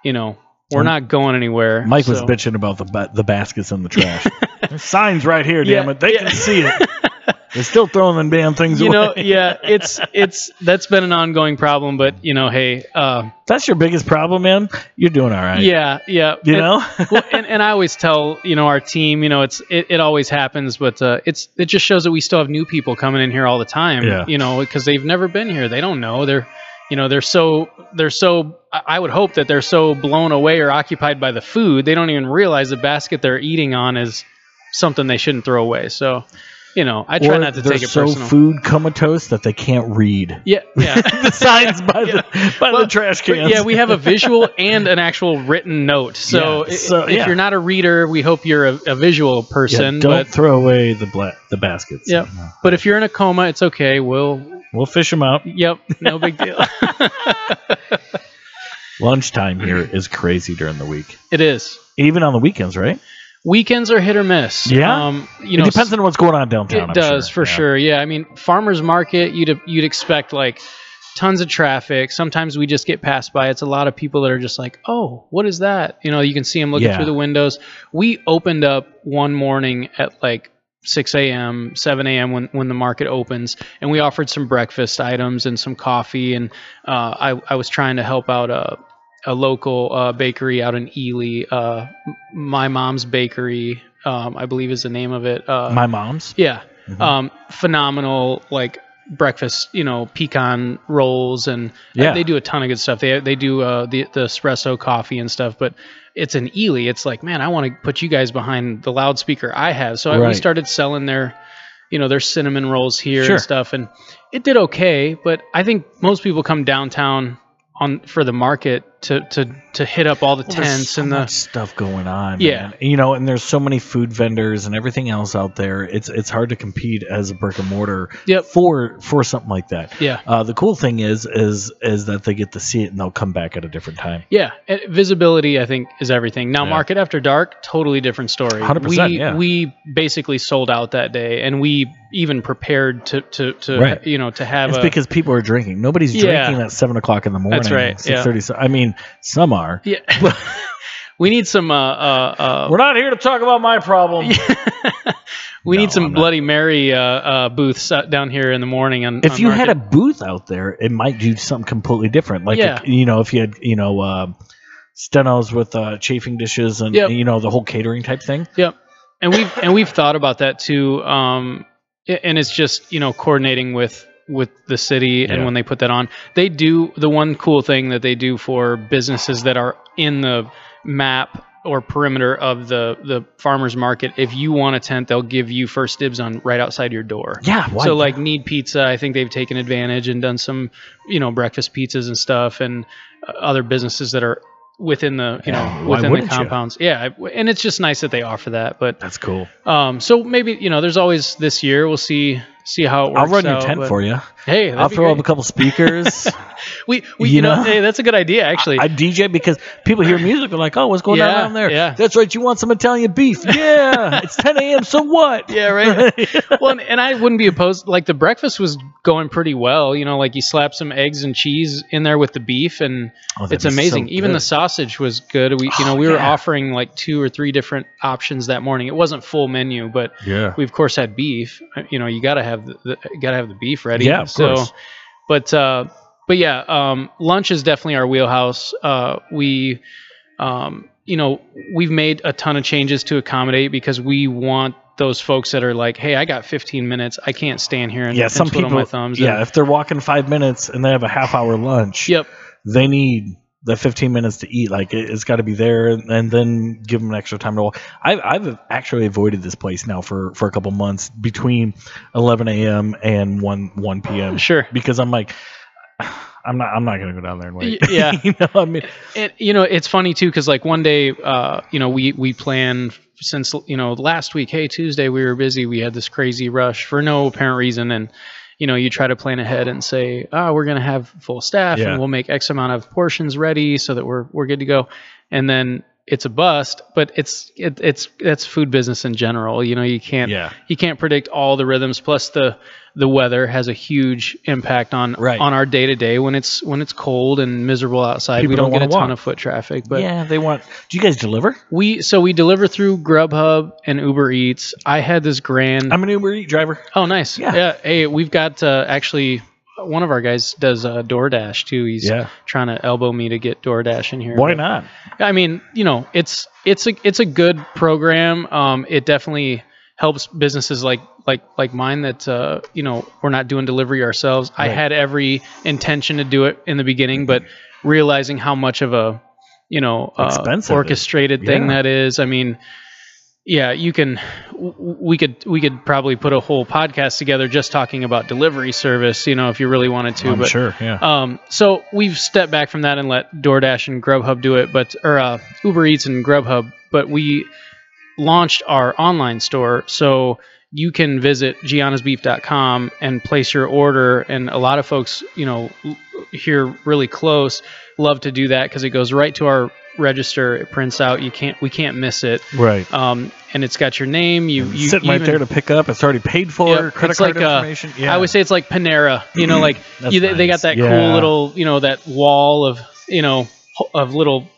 you know we're not going anywhere Mike was bitching about the ba- the baskets in the trash. <laughs> There's signs right here, Yeah, damn it! They yeah. can see it. <laughs> They're still throwing them damn things you away. know yeah it's it's that's been an ongoing problem but you know hey uh That's your biggest problem, man. You're doing all right. yeah yeah You And- know. <laughs> well, and, and I always tell you know our team, you know, it's it, it always happens, but uh, it's it just shows that we still have new people coming in here all the time. Yeah. You know, because they've never been here, they don't know. They're you know they're so they're so I I would hope that they're so blown away or occupied by the food they don't even realize the basket they're eating on is something they shouldn't throw away. So, you know, I try Or not to take it so personal. food comatose that they can't read. yeah, yeah. <laughs> the signs by <laughs> the by Well, the trash cans. yeah, we have a visual and an actual written note. So, Yeah, so, if yeah. you're not a reader, we hope you're a, a visual Yeah, person. don't but throw away the bla- the baskets. Yep. but if you're in a coma, it's okay. We'll. We'll fish them out. Yep, no big deal. <laughs> Lunchtime here is crazy during the week, it is. even on the weekends, right? Weekends are hit or miss. Yeah? um, you know, it depends on what's going on downtown. It I'm does sure. for Yeah. sure. Yeah, I mean, farmers market, you'd you'd expect like tons of traffic. Sometimes we just get passed by. It's a lot of people that are just like, "Oh, what is that?" You know, you can see them looking Yeah. through the windows. We opened up one morning at like 6 a.m., 7 a.m. when when the market opens, and we offered some breakfast items and some coffee. And uh, I I was trying to help out a a local uh, bakery out in Ely. Uh, my mom's bakery, um, I believe, is the name of it. Uh, My mom's. yeah. Mhm. Um, phenomenal like breakfast, you know, pecan rolls and Yeah. they do a ton of good stuff. They they do uh, the the espresso coffee and stuff, but it's an Ely. It's like, man, I want to put you guys behind the loudspeaker I have. So I, we started selling their you know, their cinnamon rolls here Sure. and stuff and it did okay, but I think most people come downtown on for the market to to to hit up all the Well, tents so and the stuff going on. Yeah. man. you know, and there's so many food vendors and everything else out there. It's it's hard to compete as a brick and mortar Yep. for for something like that. yeah. Uh, the cool thing is is is that they get to see it and they'll come back at a different time. Yeah, and visibility I think is everything. Now, Yeah. market after dark, totally different story. 100%, we yeah. we basically sold out that day, and we even prepared to to, to Right. you know to have It's a because people are drinking. Nobody's Yeah. drinking at seven o'clock in the morning. That's right, Six thirty. I mean, some are. yeah. <laughs> we need some uh uh, uh We're not here to talk about my problem. <laughs> we No, need some Bloody Mary uh, uh booths down here in the morning. On, if on you had a booth out there, it might do something completely different. Like, Yeah. you know, if you had, you know, uh, Sternos with uh, chafing dishes and Yep. you know the whole catering type thing. Yep. And we've and we've thought about that too. Um, and it's just you know coordinating with with the city and when they put that on, they do the one cool thing that they do for businesses that are in the map or perimeter of the the farmers market. If you want a tent, they'll give you first dibs on right outside your door. Yeah. Why? So like Need Pizza, I think they've taken advantage and done some, you know, breakfast pizzas and stuff, and uh, other businesses that are within the, you Yeah, know, within the wouldn't you? compounds. Yeah, and it's just nice that they offer that. But that's cool. um, so maybe you know, there's always this year. We'll see see how it works. I'll run your tent but- for you. Hey, I'll throw up a couple speakers. <laughs> we, we You you, know, know? hey, that's a good idea actually. I DJ because people hear music and like, oh, what's going on Yeah, around there? yeah. That's right. You want some Italian beef? <laughs> Yeah. it's 10 a.m. So what? <laughs> yeah, right. well, and- I wouldn't be opposed. Like the breakfast was going pretty well. You know, like you slap some eggs and cheese in there with the beef, and Oh, it's be so amazing. Even the sausage was good. We, you know, Oh, we were yeah. offering like two or three different options that morning. It wasn't full menu, but Yeah. we of course had beef. Uh, You know, you gotta have the, the gotta have the beef ready. Yeah, so, course. but uh, but yeah, um, lunch is definitely our wheelhouse. Uh, we, um, you know, we've made a ton of changes to accommodate because we want those folks that are like, hey, I got 15 minutes, I can't stand here and, Yeah, and some people. my thumbs. yeah, and- if they're walking five minutes and they have a half hour lunch, yep. they need the 15 minutes to eat. Like it, it's got to be there, and, then give them an extra time to walk. I've, I've actually avoided this place now for for a couple months between 11 a.m. and 1 1 p.m. Sure. because I'm like, <sighs> I'm not I'm not gonna go down there and wait. Yeah. <laughs> you know, I mean, And you know, it's funny too because like one day, uh, you know, we we plan since you know last week. Hey, Tuesday we were busy. We had this crazy rush for no apparent reason, and you know, you try to plan ahead and say, oh, we're gonna have full staff Yeah. and we'll make X amount of portions ready so that we're we're good to go, and then it's a bust. But it's it, it's that's food business in general. You know, you can't Yeah. you can't predict all the rhythms. Plus the the weather has a huge impact on Right. on our day to day when it's when it's cold and miserable outside. People we don't, don't get a wanna ton of foot traffic, but yeah, they want. Do you guys deliver? we so we deliver through Grubhub and Uber Eats. I had this grand. I'm an Uber Eat driver. oh, nice. Yeah. Yeah. Hey, we've got uh, actually one of our guys does uh, DoorDash too. He's Yeah. trying to elbow me to get DoorDash in here. Why But- not? I mean, you know, it's it's a it's a good program. Um, it definitely helps businesses like like like mine that uh, you know we're not doing delivery ourselves. I had every intention to do it in the beginning, but realizing how much of a you know uh, orchestrated thing yeah. that is. I mean. Yeah, you can. We could. We could probably put a whole podcast together just talking about delivery service. You know, if you really wanted to. I'm but sure. Yeah. um, so we've stepped back from that and let DoorDash and Grubhub do it, but or uh, Uber Eats and Grubhub. But we launched our online store, so you can visit giannasbeef.com and place your order. And a lot of folks, you know, here really close, love to do that because it goes right to our register. It prints out. You can't. We can't miss it. right. Um, and it's got your name. You you Sitting right there to pick up. It's already paid for. Yep, Credit it's card like, uh, information. yeah. I would say it's like Panera. You know, like you, they, they got that Yeah. cool little, you know, that wall of, you know, of little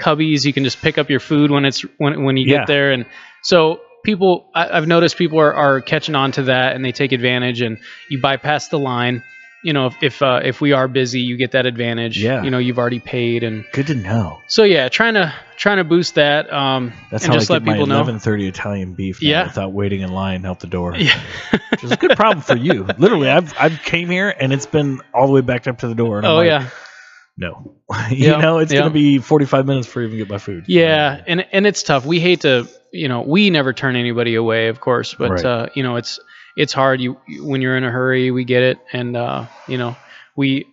cubbies. You can just pick up your food when it's when when you Yeah. get there, and so people, I, I've noticed people are, are catching on to that, and they take advantage, and you bypass the line. You know, if if, uh, if we are busy, you get that advantage. Yeah. You know, you've already paid, and Good to know. so yeah, trying to trying to boost that. Um, That's and how just I let get people my know. 11:30 Italian beef. Yeah. Without waiting in line out the door. Yeah. Which is a good problem for you. Literally, I've I've came here and it's been all the way backed up to the door. Oh like, yeah. No. <laughs> you Yeah, know, it's yeah. gonna be 45 minutes before you even get my food. Yeah, and and it's tough. We hate to, you know, we never turn anybody away, of course, but Right. uh, you know, it's it's hard. You when you're in a hurry, we get it, and uh, you know, we.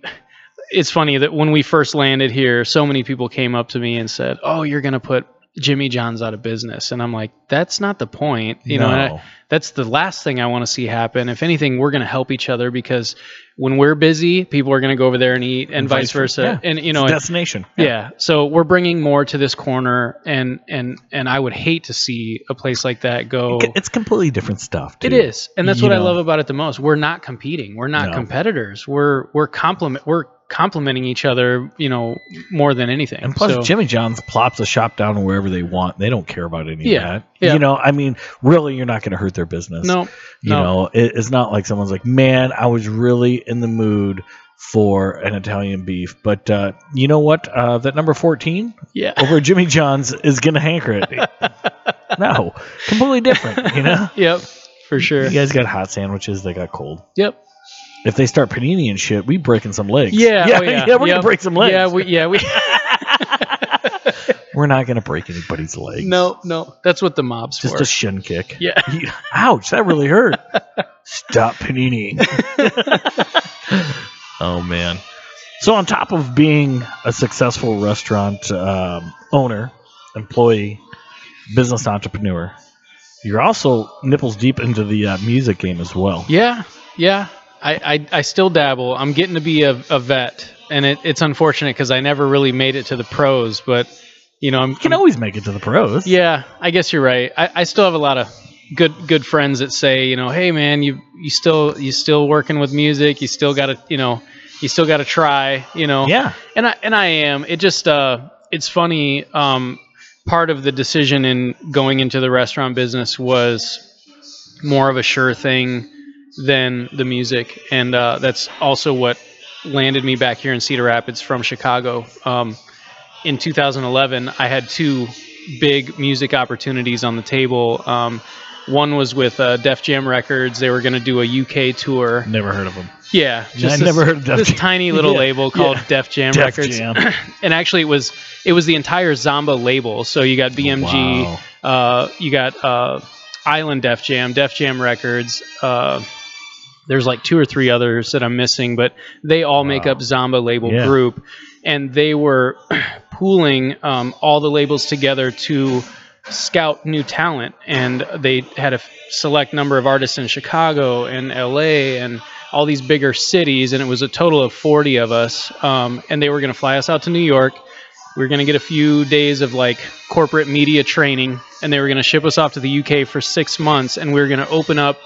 It's funny that when we first landed here, so many people came up to me and said, "Oh, you're gonna put Jimmy John's out of business," and I'm like, "That's not the point." You know, I, that's the last thing I want to see happen. If anything, we're going to help each other because when we're busy, people are going to go over there and eat, and, vice versa. Yeah. And you know, destination. yeah. So we're bringing more to this corner, and and and I would hate to see a place like that go. It's completely different stuff. It is, and that's You what I love about it the most. We're not competing. We're not No. competitors. We're we're complement. We're complementing each other. You know, more than anything. And plus, So- Jimmy John's plops the shop down wherever they want. They don't care about any Yeah, of that. yeah. You know, I mean, really, you're not going to hurt their business. no, You no. know, it, it's not like someone's like, man, I was really in the mood for an Italian beef. But uh, you know what? Uh, that number 14 yeah. over Jimmy John's is going to hanker it. <laughs> no, completely different, you know? <laughs> Yep. For sure. You guys got hot sandwiches, they got cold. Yep. If they start panini and shit, we breaking some legs. Yeah. yeah, oh, yeah. <laughs> we're Yep. gonna break some legs. Yeah. We. Yeah. We. <laughs> we're not gonna break anybody's legs. no. No. That's what the mob's just for. a shin kick. yeah. <laughs> Ouch, that really hurt. Stop panini. oh man. So on top of being a successful restaurant um, owner, employee, business entrepreneur, you're also nipples deep into the uh, music game as well. Yeah, yeah. I, I, I still dabble. I'm getting to be a, a vet. and it, it's unfortunate because I never really made it to the pros. But you know, I'm, You can always make it to the pros. yeah, I guess you're right. I, I still have a lot of good good friends that say, you know, hey man, you you still you still working with music. You still got to you know you still got to try. You know. Yeah. And I and I am. It just uh, it's funny. Um, part of the decision in going into the restaurant business was more of a sure thing than the music, and uh, that's also what landed me back here in Cedar Rapids from Chicago. Um, in 2011, I had two big music opportunities on the table. Um, one was with uh, Def Jam Records. They were going to do a UK tour. Never heard of them. Yeah, I this, never heard of Def this Jam. tiny little <laughs> Yeah, label called yeah. Def Jam Def Records. Jam. <clears throat> and actually, it was it was the entire Zomba label. So you got BMG, Wow. uh, you got uh, Island Def Jam, Def Jam Records. There's like two or three others that I'm missing, but they all make up Zomba label Yeah. group, and they were <clears throat> pooling um, all the labels together to scout new talent, and they had a f- select number of artists in Chicago and LA and all these bigger cities, and it was a total of 40 of us, um, and they were going to fly us out to New York. We were going to get a few days of like corporate media training, and they were going to ship us off to the UK for six months, and we were going to open up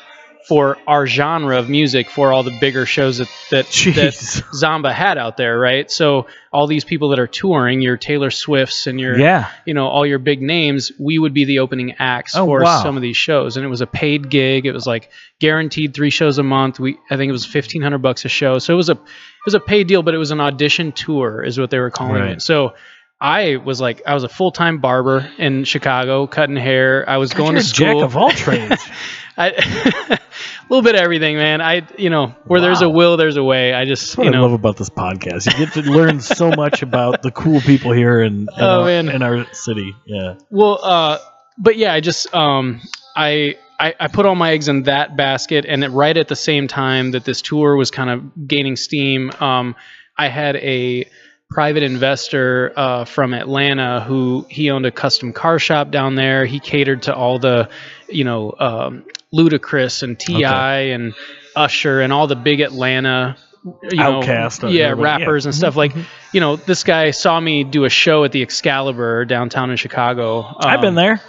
for our genre of music for all the bigger shows that that, that Zomba <laughs> had out there, right? So all these people that are touring, your Taylor Swifts and your Yeah. you know all your big names, we would be the opening acts Oh, for wow. some of these shows, and it was a paid gig. It was like guaranteed three shows a month. We I think it was fifteen hundred bucks a show, so it was a it was a paid deal, but it was an audition tour, is what they were calling Right. it. So. I was like, I was a full time barber in Chicago, cutting hair. I was going You're to a school. jack of all trades. <laughs> I, a <laughs> little bit of everything, man. I, you know, where there's a will, there's a way. I just, you I love about this podcast. You get to learn so <laughs> much about the cool people here in, in, Oh, our, in our city. Yeah. Well, uh, but yeah, I just um, I, I I put all my eggs in that basket, and it, right at the same time that this tour was kind of gaining steam, um, I had a private investor uh, from Atlanta who he owned a custom car shop down there. He catered to all the, you know, um, Ludacris and T.I. Okay. and Usher and all the big Atlanta. You know, Outkast, uh, yeah, everybody- yeah. rappers and stuff like, you know, this guy saw me do a show at the Excalibur downtown in Chicago. I've been Um, there.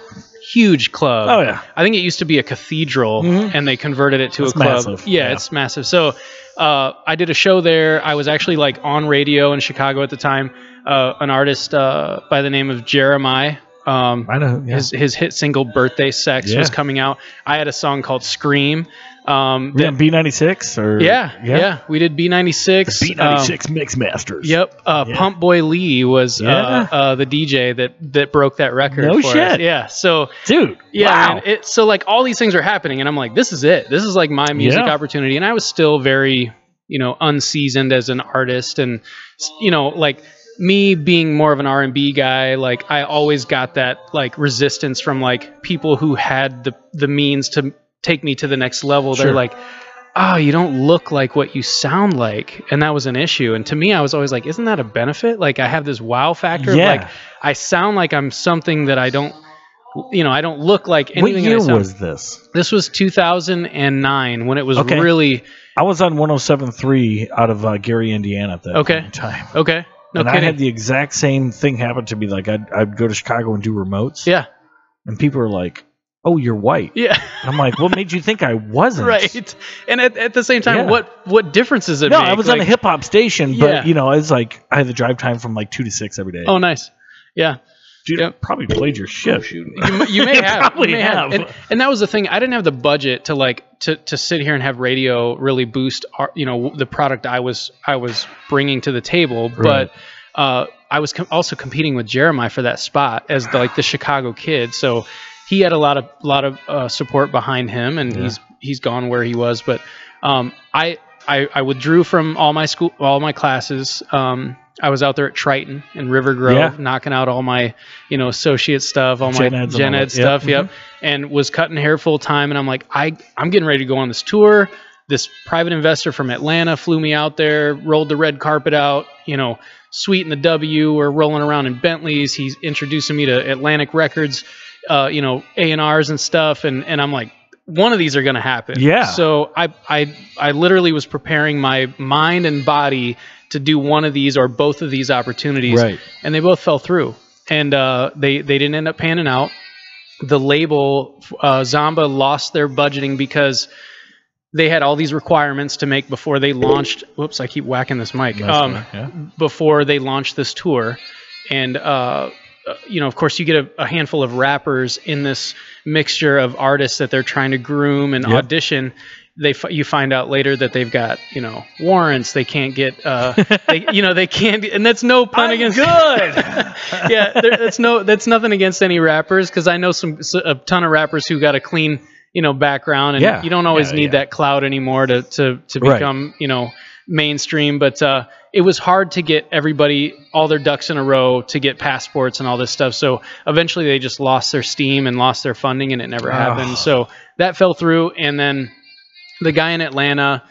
huge club. Oh, yeah. I think it used to be a cathedral, Mhm. and they converted it to a club. massive, Yeah, yeah. it's massive. So uh, I did a show there. I was actually like on radio in Chicago at the time. Uh, an artist uh, by the name of Jeremiah. Um, I know. Yeah. his his hit single "Birthday Sex" Yeah. was coming out. I had a song called "Scream." Um, that- B96 or yeah, yeah, we did B ninety six. B96 Mix Masters. Yep, uh, Yeah. Pump Boy Lee was Yeah. uh, uh, the DJ that that broke that record. No for us. shit. Yeah, so Dude. yeah, Wow. man, it, so like all these things are happening, and I'm like, this is it. This is like my music Yeah. opportunity, and I was still very, you know, unseasoned as an artist, and you know, like me being more of an R&B guy, like I always got that like resistance from like people who had the the means to take me to the next level. They're Sure. like. Oh, you don't look like what you sound like, and that was an issue. And to me, I was always like, "Isn't that a benefit? Like, I have this wow factor. of, Like, I sound like I'm something that I don't, you know, I don't look like anything. what year sound. was this? This was 2009 when it was Okay. really I was on 107.3 out of uh, Gary, Indiana at that Okay. time. okay. No and I had the exact same thing happen to me. Like I'd, I'd go to Chicago and do remotes. yeah, And people are like, "Oh, you're white." yeah, I'm like, "What made you think I wasn't?" <laughs> right. And at, at the same time, Yeah. what what difference does it No, make? I was on a Like- hip hop station, but Yeah. you know, it's like I had the drive time from like two to six every day. Oh, nice. Yeah, Dude, yep. probably played your shit. you, you may have. probably you may <laughs> have. And, and that was the thing. I didn't have the budget to like to to sit here and have radio really boost our, you know the product I was I was bringing to the table, Right. but. Uh, I was com- also competing with Jeremiah for that spot as the, like the Chicago kid, so he had a lot of lot of uh, support behind him, and Yeah. he's he's gone where he was. But um, I, I I withdrew from all my school all my classes. Um, I was out there at Triton in River Grove, Yeah. knocking out all my you know associate stuff, all Gen my gen ed that. Yep. stuff. Yep, and was cutting hair full time. And I'm like, I I'm getting ready to go on this tour. This private investor from Atlanta flew me out there, rolled the red carpet out, you know, sweet in the W. We're rolling around in Bentleys. He's introducing me to Atlantic Records, uh, you know, A and R's and stuff. And and I'm like, one of these are going to happen. Yeah. So I I I literally was preparing my mind and body to do one of these or both of these opportunities, Right. and they both fell through, and uh, they they didn't end up panning out. The label uh, Zomba lost their budgeting because they had all these requirements to make before they launched. Whoops, I keep whacking this mic. Um, yeah. before they launched this tour, and uh, uh, you know, of course, you get a, a handful of rappers in this mixture of artists that they're trying to groom and Yep. audition. They f- you find out later that they've got you know warrants. They can't get uh, <laughs> they, you know they can't, and that's no pun I'm against good. <laughs> yeah, there, that's no that's nothing against any rappers because I know some a ton of rappers who got a clean you know background and Yeah, you don't always yeah, need yeah. that cloud anymore to to to Right. become you know mainstream. But uh, it was hard to get everybody all their ducks in a row to get passports and all this stuff. So eventually they just lost their steam and lost their funding and it never happened. Oh. So that fell through and then the guy in Atlanta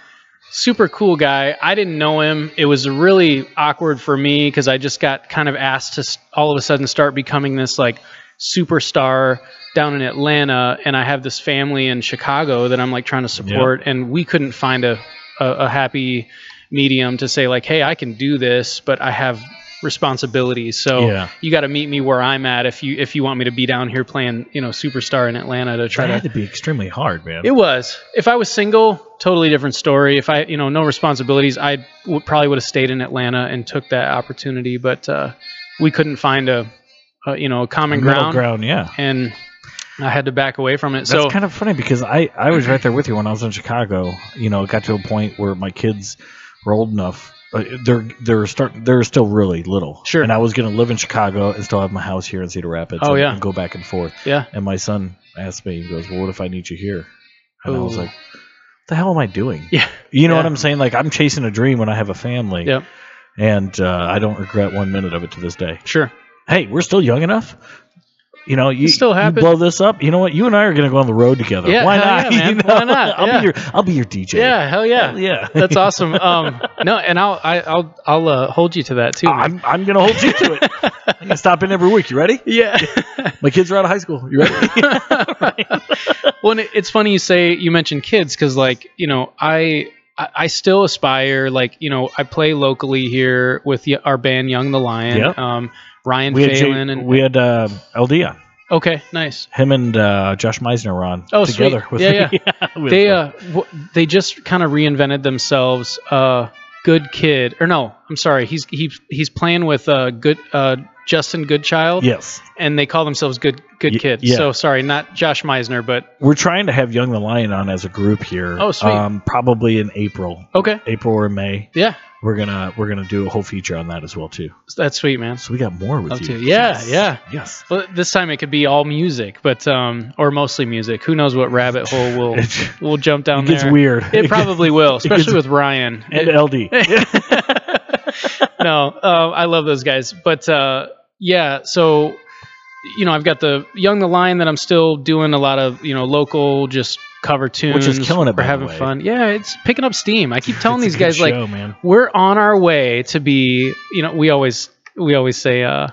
super cool guy. I didn't know him. It was really awkward for me because I just got kind of asked to all of a sudden start becoming this like superstar down in Atlanta, and I have this family in Chicago that I'm like trying to support, and we couldn't find a, a a happy medium to say like, hey, I can do this, but I have responsibilities. So Yeah. you got to meet me where I'm at if you if you want me to be down here playing you know superstar in Atlanta to try That to had to be extremely hard, man. it was. If I was single, totally different story. If I, you know, no responsibilities, I probably would have stayed in Atlanta and took that opportunity. But uh, we couldn't find a, a, you know, a common ground, ground, yeah. and I had to back away from it. That's so kind of funny because I, I was right there with you when I was in Chicago. You know, it got to a point where my kids were old enough. Uh, they're they're start they're still really little. Sure. And I was going to live in Chicago and still have my house here in Cedar Rapids. Oh, and, yeah. and go back and forth. yeah, And my son asked me, he goes, "Well, what if I need you here?" And I was like, the hell am I doing?" yeah, You know Yeah. what I'm saying? Like I'm chasing a dream when I have a family. Yep. And uh, I don't regret one minute of it to this day. sure. Hey, we're still young enough. You know, you still you blow this up. You know what? You and I are going to go on the road together. Yeah, Why not? yeah. <laughs> You know? Why not? <laughs> I'll Yeah. be your I'll be your DJ. Yeah, hell yeah, Hell yeah. That's awesome. <laughs> Um, no, and I'll I, I'll I'll uh, hold you to that too. I'm I'm going to hold you to it. I'm going to stop in every week. You ready? yeah. My kids are out of high school. You ready? well, it- it's funny you say you mentioned kids because, like, you know, I, I I still aspire. Like, you know, I play locally here with y- our band Young the Lion. Yep. Um, Ryan we Phelan and we had uh, LD okay, nice. Him and uh, Josh Meisner were on Oh, together sweet. with Yeah, me. With <laughs> They uh w- they just kind of reinvented themselves. Uh, good kid or no? I'm sorry. He's he he's playing with uh good uh Justin Goodchild. yes. And they call themselves Good Good Y- Kids. yeah. So sorry, not Josh Meisner, but We're trying to have Young the Lion on as a group here. Oh, sweet. Um, probably in April, okay. April or May. Yeah, We're gonna we're gonna do a whole feature on that as well too. that's sweet, man. So we got more with Love you. to. Yeah, Yes. yeah. Yes. Well, this time it could be all music, but um, or mostly music. Who knows what rabbit hole we'll <laughs> we'll jump down it gets there. weird. It probably <laughs> will, gets- especially with Ryan. and LD. <laughs> <laughs> no, uh, I love those guys, but uh, yeah. So you know, I've got the Young the Lion that I'm still doing a lot of you know local just cover tunes. Which is killing it, We're having fun. Yeah, it's picking up steam. I keep <laughs> telling these guys like show, man. we're on our way to be you know we always we always say uh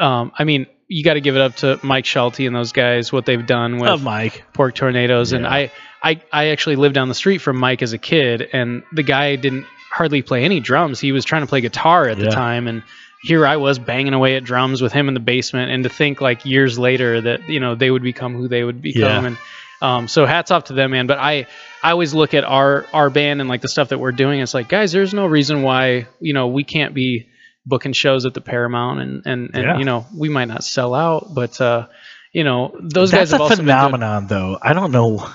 um i mean you got to give it up to mike schulte and those guys what they've done with Oh, Mike. pork tornadoes and I, I i actually lived down the street from mike as a kid and the guy didn't hardly play any drums he was trying to play guitar at the time and here i was banging away at drums with him in the basement and to think like years later that you know they would become who they would become Yeah. and um, so hats off to them man but i i always look at our our band and like the stuff that we're doing it's like guys there's no reason why you know we can't be booking shows at the paramount and and, and Yeah. you know we might not sell out but uh you know those guys That's have a also been good. phenomenon, though. I don't know.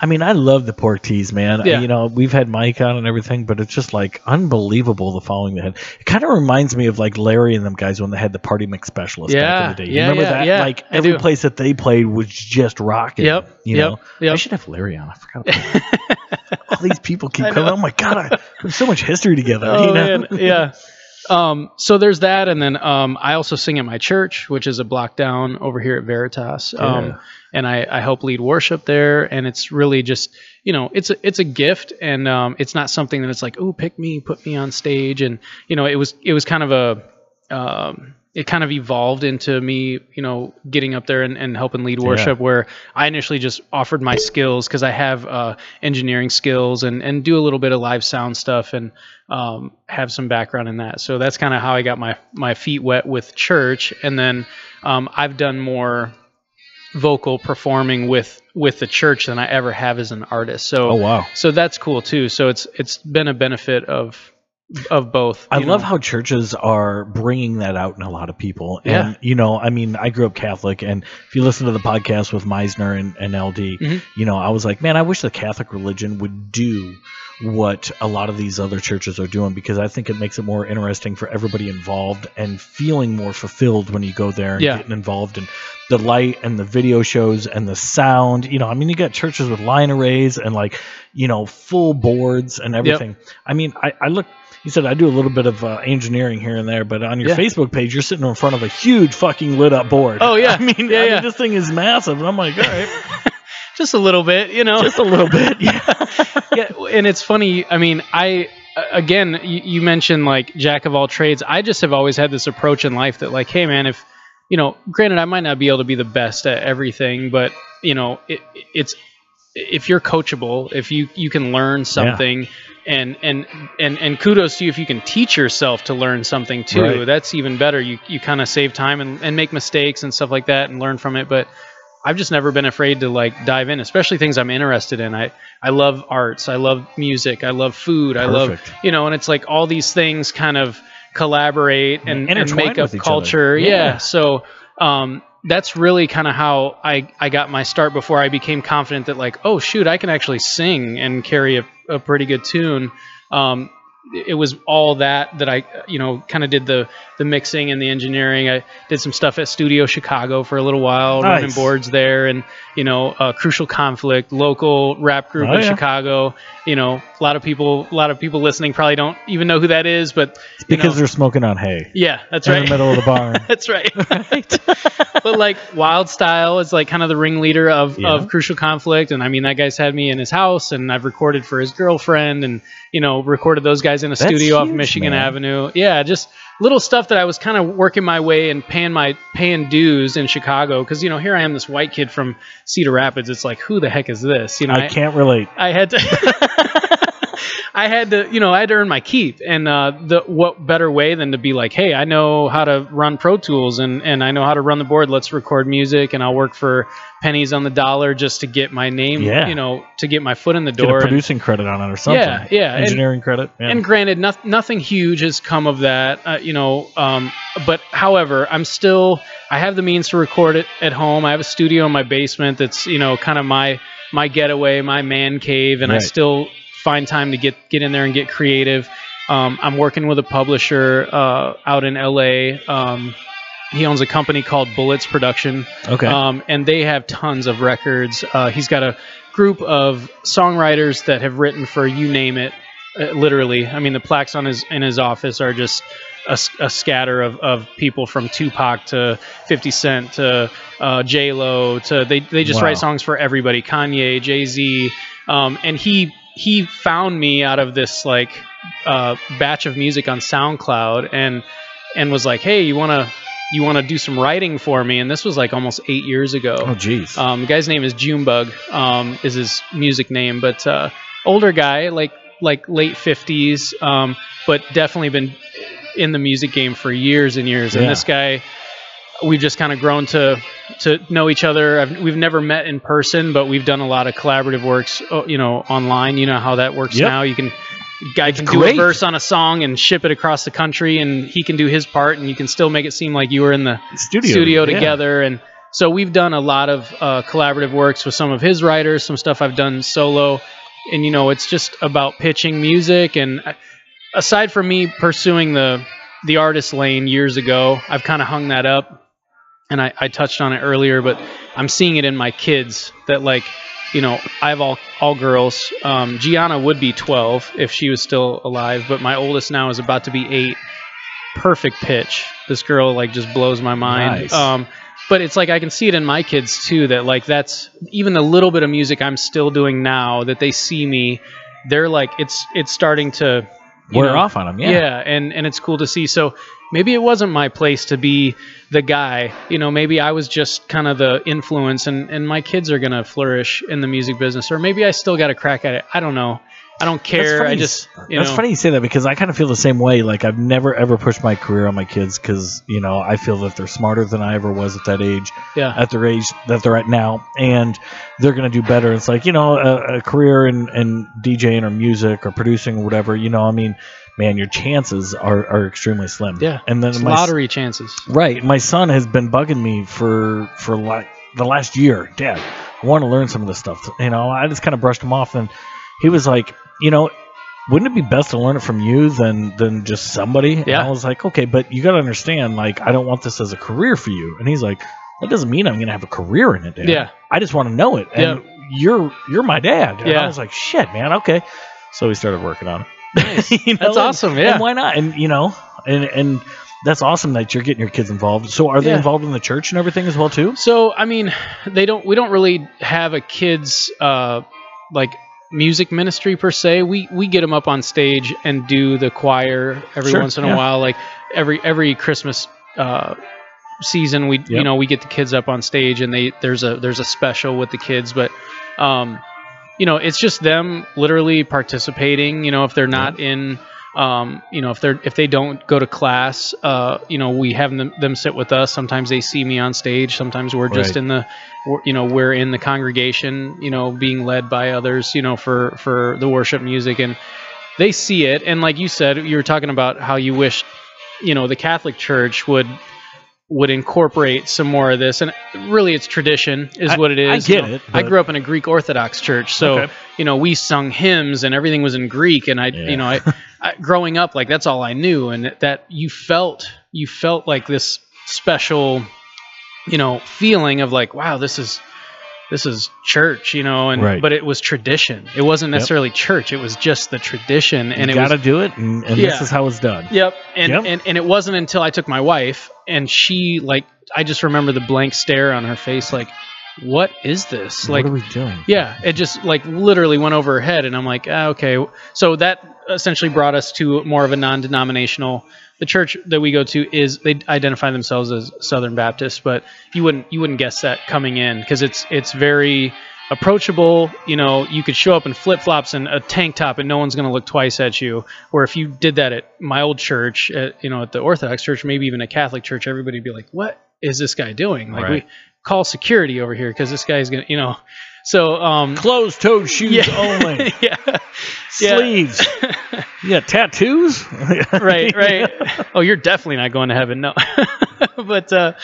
I mean, I love the pork teas, man. Yeah. You know, we've had Mike on and everything, but it's just like unbelievable the following they had. It kind of reminds me of like Larry and them guys when they had the party mix specialist back Yeah, in the day. yeah, you remember yeah, that? yeah, like every place that they played was just rocking. Yep, You yep, know, yep. I should have Larry on. I forgot. <laughs> All these people keep coming. Oh my god, I, we have so much history together. Oh you know? man, yeah. <laughs> Um, so there's that, and then um, I also sing at my church, which is a block down over here at Veritas. Yeah. Um, and I, I help lead worship there, and it's really just you know it's a it's a gift, and um, it's not something that it's like oh pick me, put me on stage, and you know it was it was kind of a um, it kind of evolved into me, you know, getting up there and, and helping lead worship. Where I initially just offered my skills because I have uh, engineering skills and and do a little bit of live sound stuff and um, have some background in that. So that's kind of how I got my my feet wet with church. And then um, I've done more vocal performing with with the church than I ever have as an artist. So Oh wow. so that's cool too. So it's it's been a benefit of of both. I you love how churches are bringing that out in a lot of people. Yeah. And, you know, I mean, I grew up Catholic, and if you listen to the podcast with Meisner and, and LD, Mhm. you know, I was like, man, I wish the Catholic religion would do what a lot of these other churches are doing because I think it makes it more interesting for everybody involved and feeling more fulfilled when you go there and Yeah. getting involved in the light and the video shows and the sound. You know, I mean, you got churches with line arrays and like, you know, full boards and everything. I mean, I, I look. You said I do a little bit of uh, engineering here and there, but on your Yeah. Facebook page, you're sitting in front of a huge fucking lit up board. Oh, yeah. <laughs> I mean, Yeah, I mean, yeah. this thing is massive, and I'm like, all right, <laughs> just a little bit, you know. just a little bit, <laughs> yeah. yeah, and it's funny. I mean, I again, you, you mentioned like jack of all trades. I just have always had this approach in life that like, hey, man, if you know, granted, I might not be able to be the best at everything, but you know, it, it's if you're coachable, if you you can learn something. And, and and and kudos to you if you can teach yourself to learn something too. Right. That's even better. You you kind of save time and, and make mistakes and stuff like that and learn from it. But I've just never been afraid to like dive in, especially things I'm interested in. I I love arts, I love music, I love food, I love you know, and it's like all these things kind of collaborate and, and Intertwine make up culture. Yeah. Yeah. So um, that's really kind of how I I got my start before I became confident that like oh shoot I can actually sing and carry a, a pretty good tune. Um, it was all that that I you know kind of did the the mixing and the engineering. I did some stuff at Studio Chicago for a little while, running boards there, and you know, uh, Crucial Conflict, local rap group Oh, in yeah. Chicago. You know, a lot of people, a lot of people listening probably don't even know who that is, but because know, they're smoking on hay yeah, that's right. in the middle of the barn. <laughs> That's right. but like Wild Style is like kind of the ringleader of, Yeah. of Crucial Conflict, and I mean that guy's had me in his house, and I've recorded for his girlfriend, and you know recorded those guys in a That's studio off Michigan man. Avenue. Yeah, just little stuff that I was kind of working my way and paying my paying dues in Chicago because you know here I am this white kid from Cedar Rapids. It's like who the heck is this? You know, I can't relate. I had to. <laughs> I had to, you know, I had to earn my keep, and uh, the what better way than to be like, hey, I know how to run Pro Tools, and and I know how to run the board. Let's record music, and I'll work for pennies on the dollar just to get my name, Yeah. you know, to get my foot in the Get a door. and- producing credit on it or something. Yeah, yeah, and- Engineering credit. Yeah. and granted, no, nothing huge has come of that, uh, you know. Um, but however, I'm still I have the means to record it at home. I have a studio in my basement that's you know kind of my my getaway, my man cave, and I still find time to get get in there and get creative. Um, I'm working with a publisher uh, out in LA. Um, he owns a company called Bullets Production. okay. Um, and they have tons of records. Uh, he's got a group of songwriters that have written for you name it, uh, literally. I mean, the plaques on his in his office are just a scatter of, of people from Tupac to 50 Cent to uh, J Lo to they they just Wow. write songs for everybody. Kanye, Jay Z, um, and he he found me out of this like uh, batch of music on SoundCloud and and was like, hey, you wanna you want to do some writing for me? And this was like almost eight years ago. oh, jeez. Um, the guy's name is Junebug, um, is his music name, but uh, older guy, like like late fifties, um, but definitely been in the music game for years and years. And Yeah. this guy, we've just kind of grown to to know each other. I've, we've never met in person, but we've done a lot of collaborative works, uh, you know, online. You know how that works Yep. now. You can guy can do a verse on a song and ship it across the country, and he can do his part, and you can still make it seem like you were in the studio. studio yeah. together and so we've done a lot of uh, collaborative works with some of his writers some stuff i've done solo and you know it's just about pitching music and aside from me pursuing the the artist lane years ago i've kind of hung that up and I, I touched on it earlier but i'm seeing it in my kids that like you know i have all all girls um, gianna would be 12 if she was still alive but my oldest now is about to be eight perfect pitch. This girl like just blows my mind. Nice. Um, but it's like I can see it in my kids too. That like that's even the little bit of music I'm still doing now that they see me. They're like it's it's starting to wear know, off on them. Yeah. yeah and and it's cool to see so maybe it wasn't my place to be the guy. You know maybe i was just kind of the influence and and my kids are gonna flourish in the music business. Or maybe i still got a crack at it. I don't know. I don't care. I just you That's know. funny you say that because I kind of feel the same way. Like I've never ever pushed my career on my kids because you know I feel that they're smarter than I ever was at that age, yeah. at their age that they're at now, and they're gonna do better. It's like you know a, a career in, in DJing or music or producing or whatever. You know, I mean, man, your chances are, are extremely slim. yeah and then my lottery chances Right. My son has been bugging me for for like the last year. Dad, I want to learn some of this stuff. You know, I just kind of brushed him off, and he was like, you know, wouldn't it be best to learn it from you than than just somebody? And Yeah. I was like, okay, but you got to understand, like, I don't want this as a career for you. And he's like, that doesn't mean I'm going to have a career in it, Dad. Yeah. I just want to know it. And you're you're my dad. And Yeah. I was like, shit, man. Okay. So we started working on it. Nice. <laughs> You know, That's awesome, yeah. And why not? And you know, and and that's awesome that you're getting your kids involved. So are they Yeah. involved in the church and everything as well too? So I mean, they don't. We don't really have a kids uh, like music ministry per se. We we get them up on stage and do the choir every Sure, once in yeah. a while. Like every every Christmas uh, season, we you know we get the kids up on stage and they there's a there's a special with the kids, but um, you know it's just them literally participating. You know if they're not in um, you know if they're if they don't go to class uh, you know we have them, them sit with us sometimes they see me on stage sometimes we're just Right. in the you know we're in the congregation you know being led by others you know for for the worship music and they see it and like you said you were talking about how you wish you know the catholic church would would incorporate some more of this and really it's tradition is I- what it is I you get know. it, i grew up in a greek orthodox church so Okay. you know we sung hymns and everything was in greek and i Yeah. you know I, <laughs> I growing up like that's all i knew and that you felt you felt like this special you know feeling of like wow this is this is church you know and Right. but it was tradition it wasn't Yep. necessarily church it was just the tradition and you it got to was do it, and, and this is how it's done. Yep. And, Yep. and and it wasn't until I took my wife and she like I just remember the blank stare on her face like what is this? Like what are we doing? yeah, it just like literally went over her head and I'm like, ah, okay. So that essentially brought us to more of a non-denominational the church that we go to is they identify themselves as Southern Baptist, but you wouldn't you wouldn't guess that coming in because it's it's very approachable. You know, you could show up in flip flops and a tank top, and no one's going to look twice at you. Where if you did that at my old church, at, you know, at the Orthodox church, maybe even a Catholic church, everybody'd be like, "What is this guy doing?" Like, Right. we call security over here because this guy's gonna, you know. So, um, Closed-toed <laughs> shoes yeah, only. <laughs> yeah, Yeah. Sleeves. you got tattoos? <laughs> right, right. Oh, you're definitely not going to heaven, no. but uh,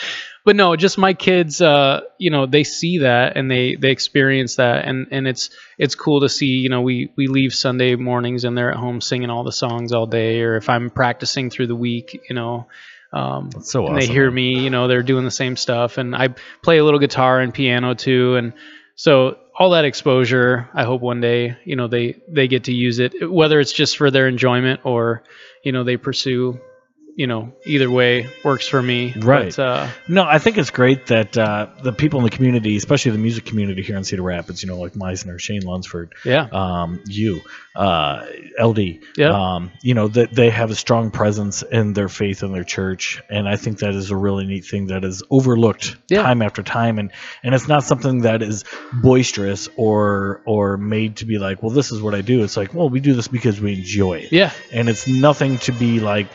but no, just my kids. Uh, you know, they see that and they they experience that, and and it's it's cool to see. You know, we we leave Sunday mornings and they're at home singing all the songs all day, or if I'm practicing through the week, you know. Um, so and they hear me, you know, they're doing the same stuff, and I play a little guitar and piano too, and so all that exposure, I hope one day, you know, they they get to use it, whether it's just for their enjoyment or, you know, they pursue, you know, either way works for me. Right. But, uh, No, I think it's great that uh, the people in the community, especially the music community here in Cedar Rapids, you know, like Meisner, Shane Lunsford, yeah, um, you, uh, LD, Yeah. um, you know, that they have a strong presence in their faith in their church, and I think that is a really neat thing that is overlooked Yeah. time after time, and and it's not something that is boisterous or or made to be like, well, this is what I do. It's like, well, we do this because we enjoy it, yeah, and it's nothing to be like.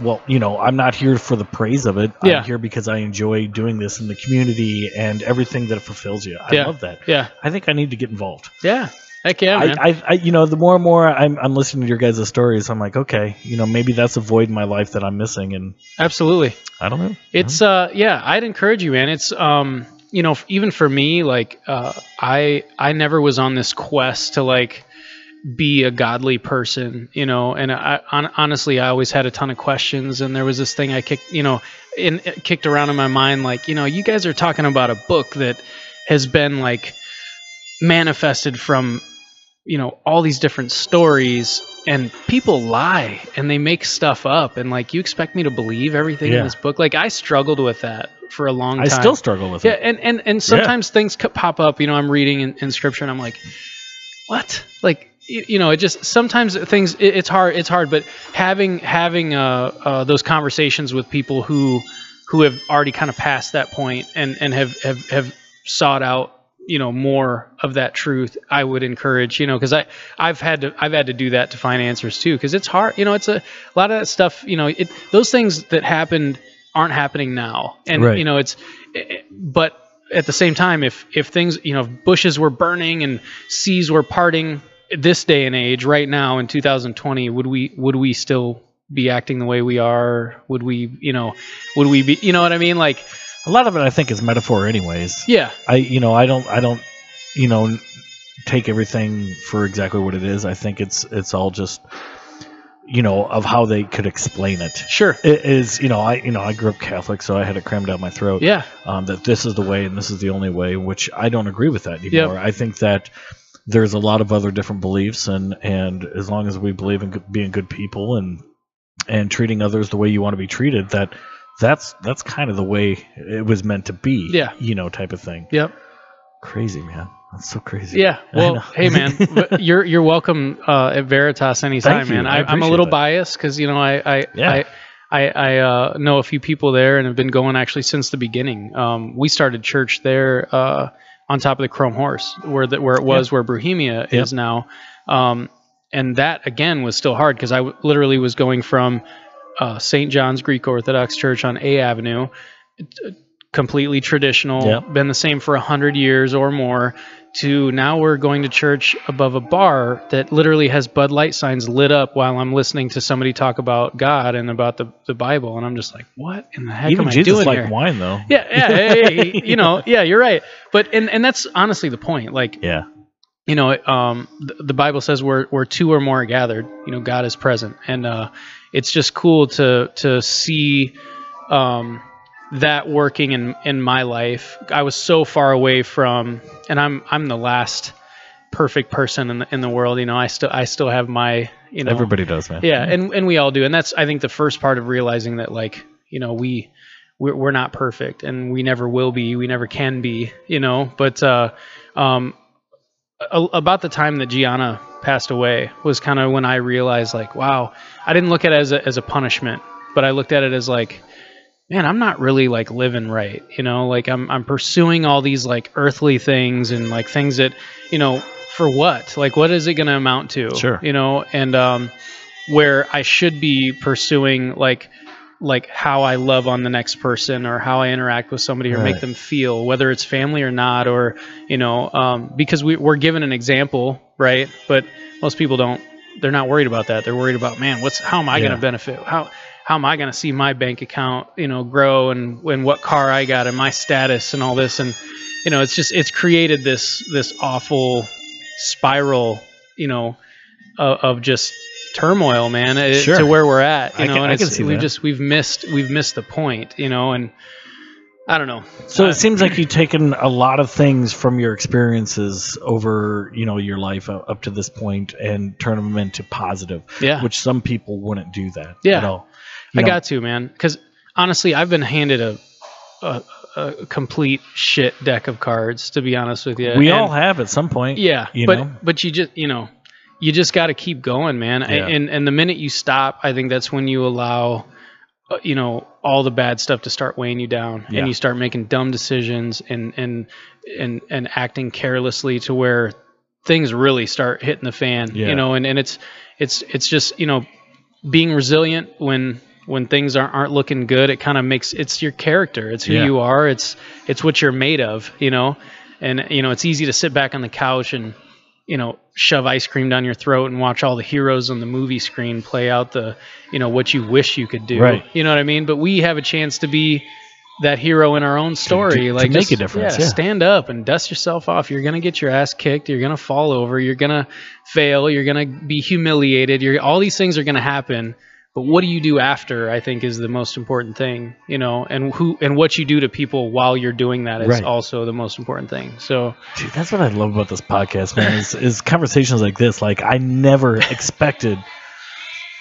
Well, you know, I'm not here for the praise of it. Yeah. I'm here because I enjoy doing this in the community and everything that it fulfills you. I Yeah. love that. yeah, I think I need to get involved. yeah. Heck yeah, man. I, I, I, you know, the more and more I'm, I'm listening to your guys' stories, I'm like, okay, you know, maybe that's a void in my life that I'm missing, and Absolutely. I don't know. It's uh yeah, I'd encourage you, man. It's um you know even for me like uh I I never was on this quest to like be a godly person, you know, and I on, honestly I always had a ton of questions and there was this thing I kicked, you know, in kicked around in my mind like, you know, you guys are talking about a book that has been like manifested from you know all these different stories and people lie and they make stuff up and like you expect me to believe everything Yeah. in this book like i struggled with that for a long time. I still struggle with yeah it. and and, and sometimes things co- pop up you know i'm reading in, in scripture and i'm like what like you, know, it just sometimes things it, it's hard. It's hard, but having having uh, uh, those conversations with people who who have already kind of passed that point and and have have have sought out you know more of that truth i would encourage you know because i i've had to i've had to do that to find answers too because it's hard you know it's a, a lot of that stuff you know it those things that happened aren't happening now and Right. you know it's it, but at the same time if if things you know if bushes were burning and seas were parting this day and age right now in 2020 would we would we still be acting the way we are would we you know would we be you know what i mean like A lot of it, I think, is metaphor, anyways. yeah I, you know, I don't, I don't, you know, take everything for exactly what it is. I think it's, it's all just, you know, of how they could explain it. sure It is, you know, I, you know, I grew up Catholic, so I had it crammed down my throat. yeah um, that this is the way and this is the only way, which I don't agree with that anymore. I think that there's a lot of other different beliefs, and and as long as we believe in being good people and and treating others the way you want to be treated, that that's that's kind of the way it was meant to be. Yeah. you know, type of thing. yep Crazy man, that's so crazy. Yeah. Well, hey man, <laughs> you're you're welcome uh, at Veritas anytime, man. I I'm a little that. biased because you know I I Yeah. I I, I uh, know a few people there and have been going actually since the beginning. Um, we started church there uh, on top of the Chrome Horse, where the, where it was where Bohemia is now, um, and that again was still hard because I w- literally was going from uh, St. John's Greek Orthodox Church on A Avenue, t- completely traditional, Yep. been the same for a hundred years or more, to now we're going to church above a bar that literally has Bud Light signs lit up while I'm listening to somebody talk about God and about the, the Bible, and I'm just like, what in the heck even am I Jesus doing liked here? wine though. Yeah, yeah, hey, hey, you know, <laughs> yeah, you're right. But and and that's honestly the point. Like, Yeah, you know, um, the, the Bible says where where two or more are gathered, you know, God is present, and uh, it's just cool to to see um, that working in in my life. I was so far away from, and I'm I'm the last perfect person in the in the world. You know, I still I still have my you know everybody does, man. yeah, and and we all do, and that's I think the first part of realizing that like you know we we're, we're not perfect and we never will be, we never can be, you know. But uh, um, a- about the time that Gianna passed away was kind of when I realized like, wow, I didn't look at it as a as a punishment, but I looked at it as like. Man, I'm not really like living right, you know. Like I'm, I'm pursuing all these like earthly things and like things that, you know, for what? Like, what is it going to amount to? Sure. You know, and um, where I should be pursuing like like how I love on the next person or how I interact with somebody or make them feel, whether it's family or not, or you know, um, because we, we're given an example, right? But most people don't. They're not worried about that. They're worried about, man, what's how am I going to benefit? How how am I going to see my bank account, you know, grow and and what car I got and my status and all this and you know, it's just it's created this this awful spiral, you know, of, of just turmoil, man, it- Sure. to where we're at, you I know, can- and I can it's, see we that. just we've missed we've missed the point, you know, and I don't know. So Uh, it seems like <clears throat> you've taken a lot of things from your experiences over, you know, your life up to this point and turn them into positive, yeah, which some people wouldn't do that Yeah. at all. You I know, got to, man, because honestly, I've been handed a, a a complete shit deck of cards, to be honest with you. we And- all have at some point. Yeah, you but know? but you just you know you just got to keep going, man. Yeah. And and the minute you stop, I think that's when you allow uh, you know all the bad stuff to start weighing you down, Yeah. and you start making dumb decisions and and and and acting carelessly to where things really start hitting the fan. Yeah. You know, and and it's it's it's just you know being resilient when when things aren't, aren't looking good it kind of makes it's your character. It's who Yeah. you are. It's it's what you're made of you know? And you know it's easy to sit back on the couch and you know shove ice cream down your throat and watch all the heroes on the movie screen play out the you know what you wish you could do. Right. you know what i mean? But we have a chance to be that hero in our own story. To like make just- a difference, yeah. stand up and dust yourself off. You're gonna get your ass kicked. You're gonna fall over. You're gonna fail. You're gonna be humiliated. You're all these things are gonna happen but what do you do after i think is the most important thing you know and who and what you do to people while you're doing that is Right. also the most important thing so Dude, that's what I love about this podcast, man. Is, is conversations like this. Like I never <laughs> expected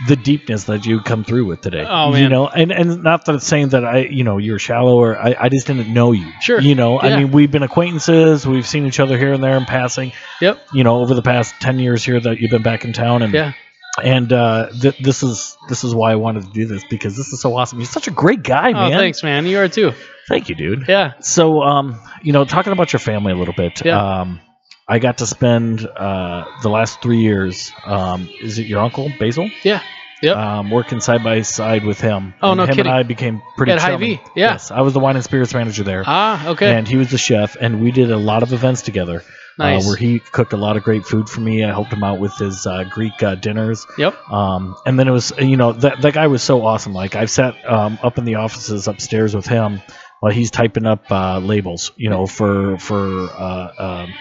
the deepness that you come through with today. Oh, man. You know, and and not that it's saying that I, you know, you're shallow or I, I just didn't know you. Sure. You know, I mean, we've been acquaintances. We've seen each other here and there in passing. Yep. You know, over the past ten years here that you've been back in town, and Yeah. And uh, th- this is this is why I wanted to do this because this is so awesome. You're such a great guy, Oh, man. thanks, man. You are too. Thank you, dude. Yeah. So, um, you know, talking about your family a little bit. Yeah. Um, I got to spend uh, the last three years. Um, is it your uncle Basil? Yeah. Yep. Um, working side by side with him. Oh, and no him kidding. and I became pretty At. Hy-Vee, yeah. Yes, I was the wine and spirits manager there, Ah. Okay. and he was the chef, and we did a lot of events together. Nice. Uh, where he cooked a lot of great food for me. I helped him out with his uh, Greek uh, dinners. Yep. Um, and then it was, you know, that that guy was so awesome. Like I've sat um, up in the offices upstairs with him while he's typing up uh, labels, you know, for for uh, um,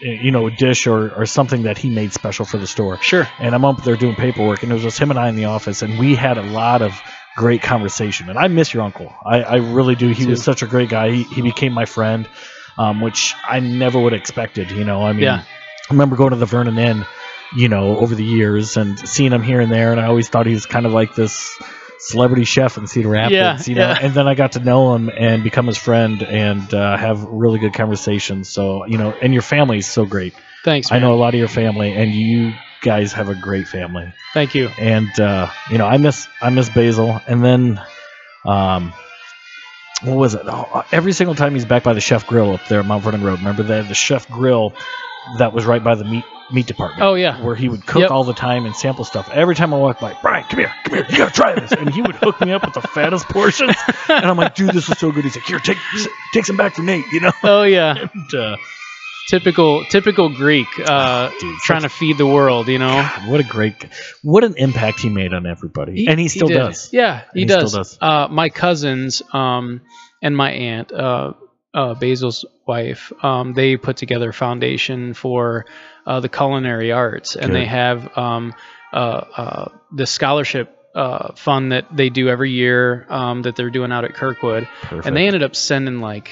you know a dish or or something that he made special for the store. Sure. And I'm up there doing paperwork, and it was just him and I in the office, and we had a lot of great conversation. And I miss your uncle. I, I really do. He was such a great guy. He, he became my friend, um, which I never would have expected. You know, I mean, Yeah. I remember going to the Vernon Inn, you know, over the years and seeing him here and there, and I always thought he was kind of like this celebrity chef in Cedar Rapids, Yeah, you know. yeah. And then I got to know him and become his friend and uh, have really good conversations. So you know, and your family is so great. Thanks. I know a lot of your family, and you guys have a great family. Thank you. And uh, you know, I miss I miss Basil, and then. Um, what was it? Oh, every single time he's back by the Chef Grill up there at Mount Vernon Road. Remember that the Chef Grill that was right by the meat meat department Oh yeah. where he would cook Yep. all the time and sample stuff. Every time I walked by, Brian, come here, come here, you gotta try this. And he would hook me up with the fattest portions. <laughs> And I'm like, dude, this is so good. He's like, here, take take some back for Nate, you know? Oh yeah. <laughs> And, uh, Typical. Typical Greek. Uh, dude, trying to feed the world. You know. God, what a great, what an impact he made on everybody, and he still did. does. Yeah, he, he still does. does. Uh, my cousins um, and my aunt, uh, uh, Basil's wife, um, they put together a foundation for uh, the culinary arts, and Good. they have um, uh, uh, the scholarship uh, fund that they do every year um, that they're doing out at Kirkwood, Perfect. and they ended up sending like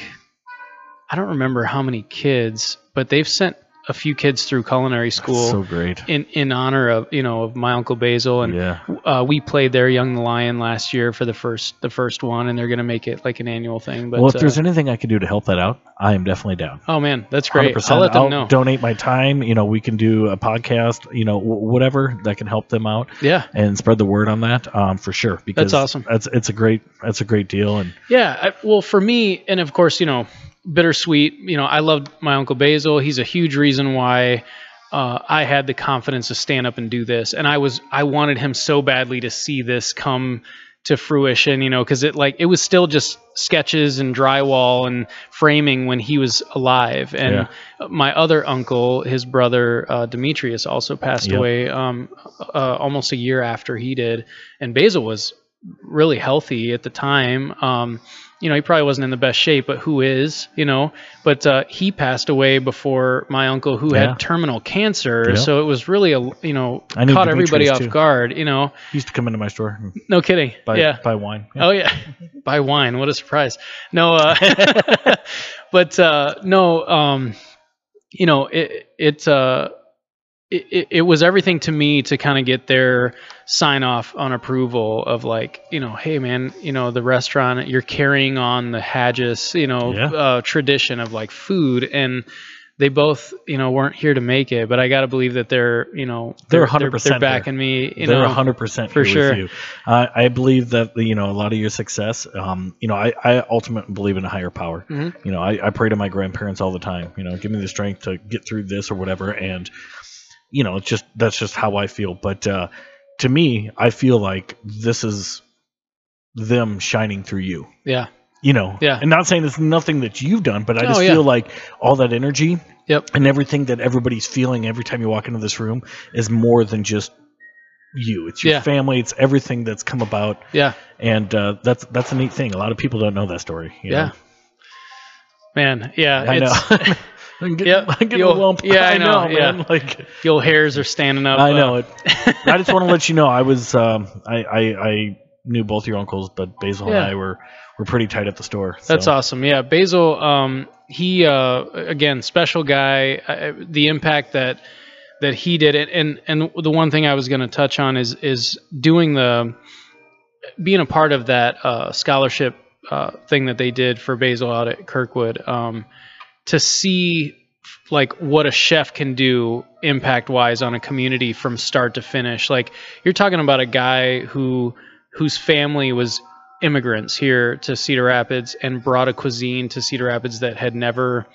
I don't remember how many kids, but they've sent a few kids through culinary school. so great. in, in honor of you know of my uncle Basil and yeah, uh, we played their Young the Lion, last year for the first the first one, and they're gonna make it like an annual thing. But well, if uh, there's anything I can do to help that out, I am definitely down. oh man, that's great. 100%. I'll let them I'll know. donate my time. You know, we can do a podcast. You know, wh- whatever that can help them out. Yeah, and spread the word on that um, for sure because that's awesome. That's it's a great that's a great deal and yeah. I, well, for me, and of course, you know, bittersweet. You know, I loved my uncle Basil. He's a huge reason why. Uh, I had the confidence to stand up and do this, and I was I wanted him so badly to see this come to fruition, you know, because it like it was still just sketches and drywall and framing when he was alive. And my other uncle, his brother uh, Demetrius, also passed Yep. away um, uh, almost a year after he did. And Basil was really healthy at the time. Um, you know, he probably wasn't in the best shape, but who is, you know? But uh, he passed away before my uncle, who Yeah. had terminal cancer. Yeah. So it was really a, you know, I caught everybody off too. guard. You know, he used to come into my store no kidding. buy yeah. buy wine Yeah. Oh yeah, <laughs> buy wine. What a surprise! No, uh, <laughs> but uh, no, um, you know, it it, uh, it it it was everything to me to kind of get their sign off on approval of like, you know, hey man, you know, the restaurant you're carrying on the Hadjis, you know, Yeah. uh, tradition of like food and. They both, you know, weren't here to make it, but I got to believe that they're, you know, They're they're, 100% they're there. backing me. You they're hundred percent for sure. with you. Uh, I believe that you know a lot of your success. Um, you know, I, I ultimately believe in a higher power. Mhm. You know, I, I pray to my grandparents all the time. You know, give me the strength to get through this or whatever. And you know, it's just that's just how I feel. But uh, to me, I feel like this is them shining through you. Yeah. You know, Yeah. And not saying it's nothing that you've done, but I Oh, just yeah. feel like all that energy Yep. and everything that everybody's feeling every time you walk into this room is more than just you. It's your Yeah. family. It's everything that's come about, Yeah. and uh, that's that's a neat thing. A lot of people don't know that story. you Yeah. know? Man, yeah, I know. <laughs> I'm getting, Yep, <laughs> I'm getting a lump. yeah, <laughs> I know, yeah. man. Like your hairs are standing up. I uh, know it. I just want to let you know I was um, I, I I knew both your uncles, but Basil Yeah. and I were were pretty tight at the store. That's awesome. Yeah, Basil. Um, he uh, again, special guy. Uh, the impact that that he did it and and the one thing I was going to touch on is is doing the being a part of that uh, scholarship uh, thing that they did for Basil out at Kirkwood um, to see like what a chef can do impact wise on a community from start to finish. Like you're talking about a guy who whose family was immigrants here to Cedar Rapids and brought a cuisine to Cedar Rapids that had never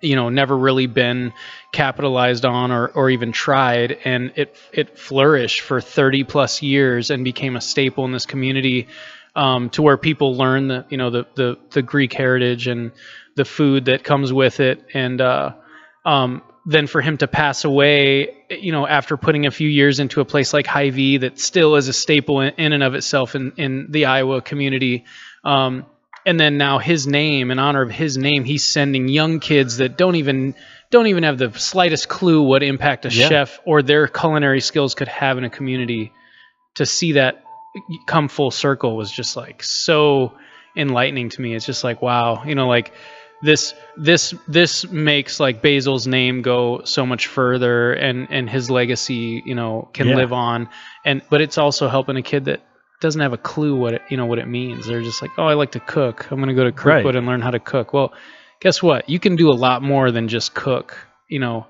you know never really been capitalized on or, or even tried. And it it flourished for 30 plus years and became a staple in this community um, to where people learn the you know the, the the Greek heritage and the food that comes with it and uh, um, then for him to pass away you know after putting a few years into a place like Hy-Vee that still is a staple in, in and of itself in, in the Iowa community um, and then now his name in honor of his name he's sending young kids that don't even don't even have the slightest clue what impact a Yeah. chef or their culinary skills could have in a community to see that come full circle was just like so enlightening to me it's just like wow you know like this this this makes like Basil's name go so much further and and his legacy you know can Yeah. live on. And but it's also helping a kid that doesn't have a clue what it you know what it means. They're just like oh I like to cook. I'm gonna go to Right. And learn how to cook. Well guess what? You can do a lot more than just cook you know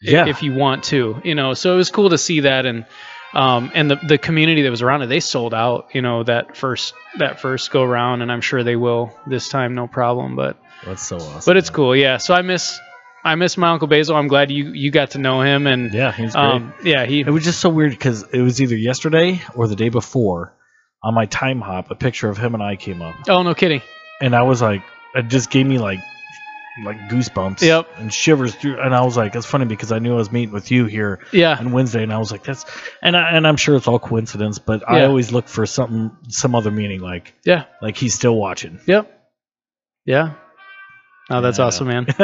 Yeah. if you want to you know? So it was cool to see that. And um, and the, the community that was around it they sold out you know that first that first go round and i'm sure they will this time no problem. But That's so awesome. but it's man. cool yeah so i miss i miss my uncle basil i'm glad you you got to know him and Yeah, he's great. um yeah he It was just so weird because it was either yesterday or the day before on my Timehop, a picture of him and I came up, oh no kidding and I was like, it just gave me like like goosebumps. Yep. And shivers through, and I was like, it's funny because I knew I was meeting with you here yeah on Wednesday, and I was like, that's, and I, and I'm sure it's all coincidence, but I always look for something, some other meaning, like yeah like he's still watching. yep yeah oh that's Yeah. awesome man <laughs>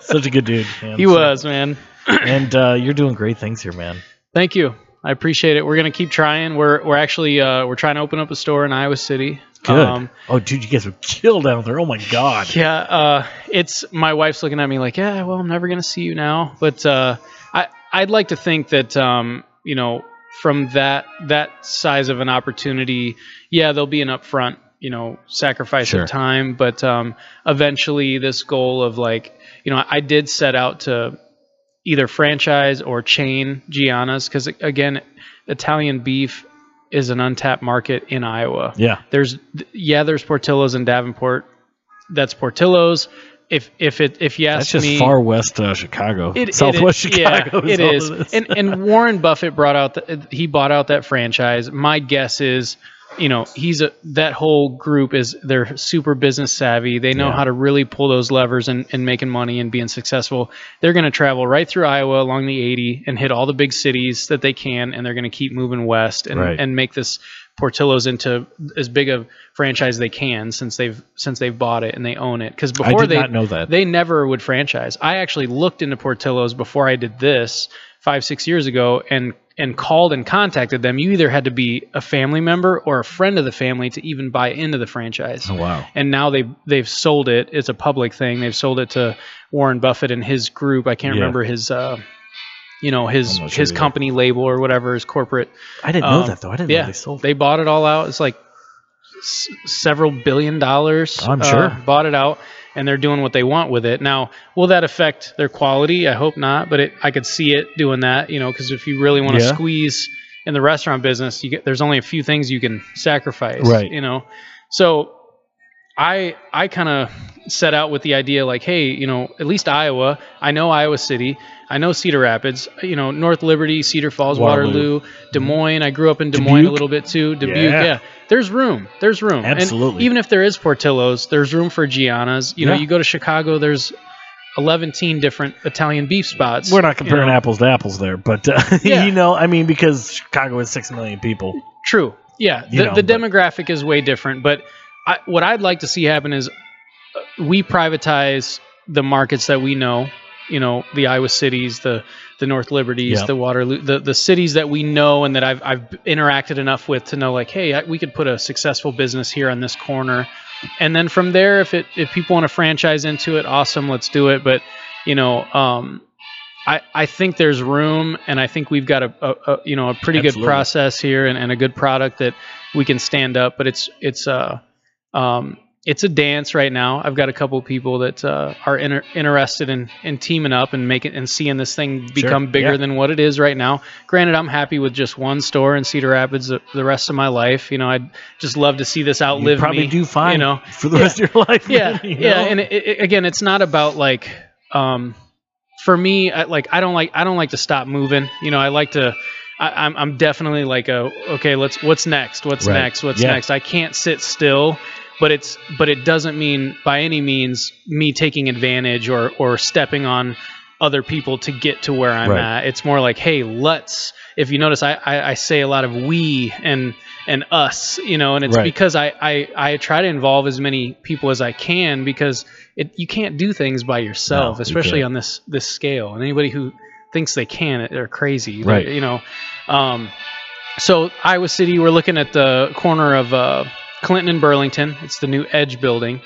Such a good dude. Man. he So- was man and uh, you're doing great things here, man. Thank you. I appreciate it. We're gonna keep trying. We're we're actually uh, we're trying to open up a store in Iowa City. Good. Um, oh, dude, you guys would kill down there. Oh my god. yeah. Uh, it's my wife's looking at me like, yeah, well, I'm never gonna see you now. But uh, I I'd like to think that um, you know from that that size of an opportunity, yeah, there'll be an upfront you know sacrifice Sure. of time, but um, eventually this goal of like you know I did set out to either franchise or chain Gianna's because again, Italian beef is an untapped market in Iowa. Yeah. There's yeah, there's Portillo's in Davenport. That's Portillo's. If if it if you ask That's just me, far west uh, Chicago. it, Southwest it, Chicago. Yeah, it is. and and Warren Buffett brought out the, he bought out that franchise. My guess is, you know, he's a that whole group is they're super business savvy. They know Yeah. how to really pull those levers and, and making money and being successful. They're going to travel right through Iowa along the 80 and hit all the big cities that they can, and they're going to keep moving west and Right. and make this Portillo's into as big a franchise they can since they've since they've bought it and they own it. Because before did they not know that. they never would franchise. I actually looked into Portillo's before I did this five, six years ago and and called and contacted them. You either had to be a family member or a friend of the family to even buy into the franchise. oh wow. And now they've they've sold it. It's a public thing. They've sold it to Warren Buffett and his group. I can't Yeah. remember his uh you know his sure his company label or whatever his corporate I didn't know um, that though. I didn't yeah, know they sold. they bought it all out. It's like s- several billion dollars. I'm uh, sure. bought it out, and they're doing what they want with it. Now, will that affect their quality? I hope not, but it, I could see it doing that. You know, because if you really want to Yeah. squeeze in the restaurant business, you get there's only a few things you can sacrifice. Right. You know, so I I kind of set out with the idea like, hey, you know, at least Iowa. I know Iowa City. I know Cedar Rapids. You know, North Liberty, Cedar Falls, Waterloo. Waterloo, Des Moines. I grew up in Des Moines a little bit too. Dubuque, Yeah. yeah. There's room. There's room. Absolutely. And even if there is Portillo's, there's room for Gianna's. You know, Yeah. you go to Chicago, there's 11 different Italian beef spots. We're not you comparing know. apples to apples there, but uh, <laughs> Yeah. you know, I mean, because Chicago has six million people. True. Yeah. The, know, the but- demographic is way different, but I, what I'd like to see happen is uh, we privatize the markets that we know. You know, the Iowa cities, the the North Liberties, Yeah. the Waterloo, the the cities that we know and that I've I've interacted enough with to know like, hey, I, we could put a successful business here on this corner, and then from there, if it if people want to franchise into it, awesome, let's do it. But you know, um, I, I think there's room, and I think we've got a, a, a you know a pretty good process here and, and a good product that we can stand up. But it's it's uh um it's a dance right now. I've got a couple of people that uh, are inter- interested in, in teaming up and making and seeing this thing become bigger yeah. than what it is right now. Granted, I'm happy with just one store in Cedar Rapids the, the rest of my life. You know, I'd just love to see this outlive. You probably me. do fine You know, for the Yeah. rest of your life. yeah, you yeah, know? and it, it, again, it's not about like, um, for me, I, like I don't like I don't like to stop moving. You know, I like to. I, I'm I'm definitely like a okay. Let's what's next? What's Right. next? What's Yeah. next? I can't sit still. But it's but it doesn't mean by any means me taking advantage or or stepping on other people to get to where I'm Right. at. It's more like, hey, let's. If you notice, I, I, I say a lot of we and and us, you know, and it's Right. because I, I I try to involve as many people as I can because it you can't do things by yourself, No, especially can't. on this this scale. And anybody who thinks they can, they're crazy, Right. You know, um, so Iowa City, we're looking at the corner of uh, Clinton and Burlington. It's the new Edge building.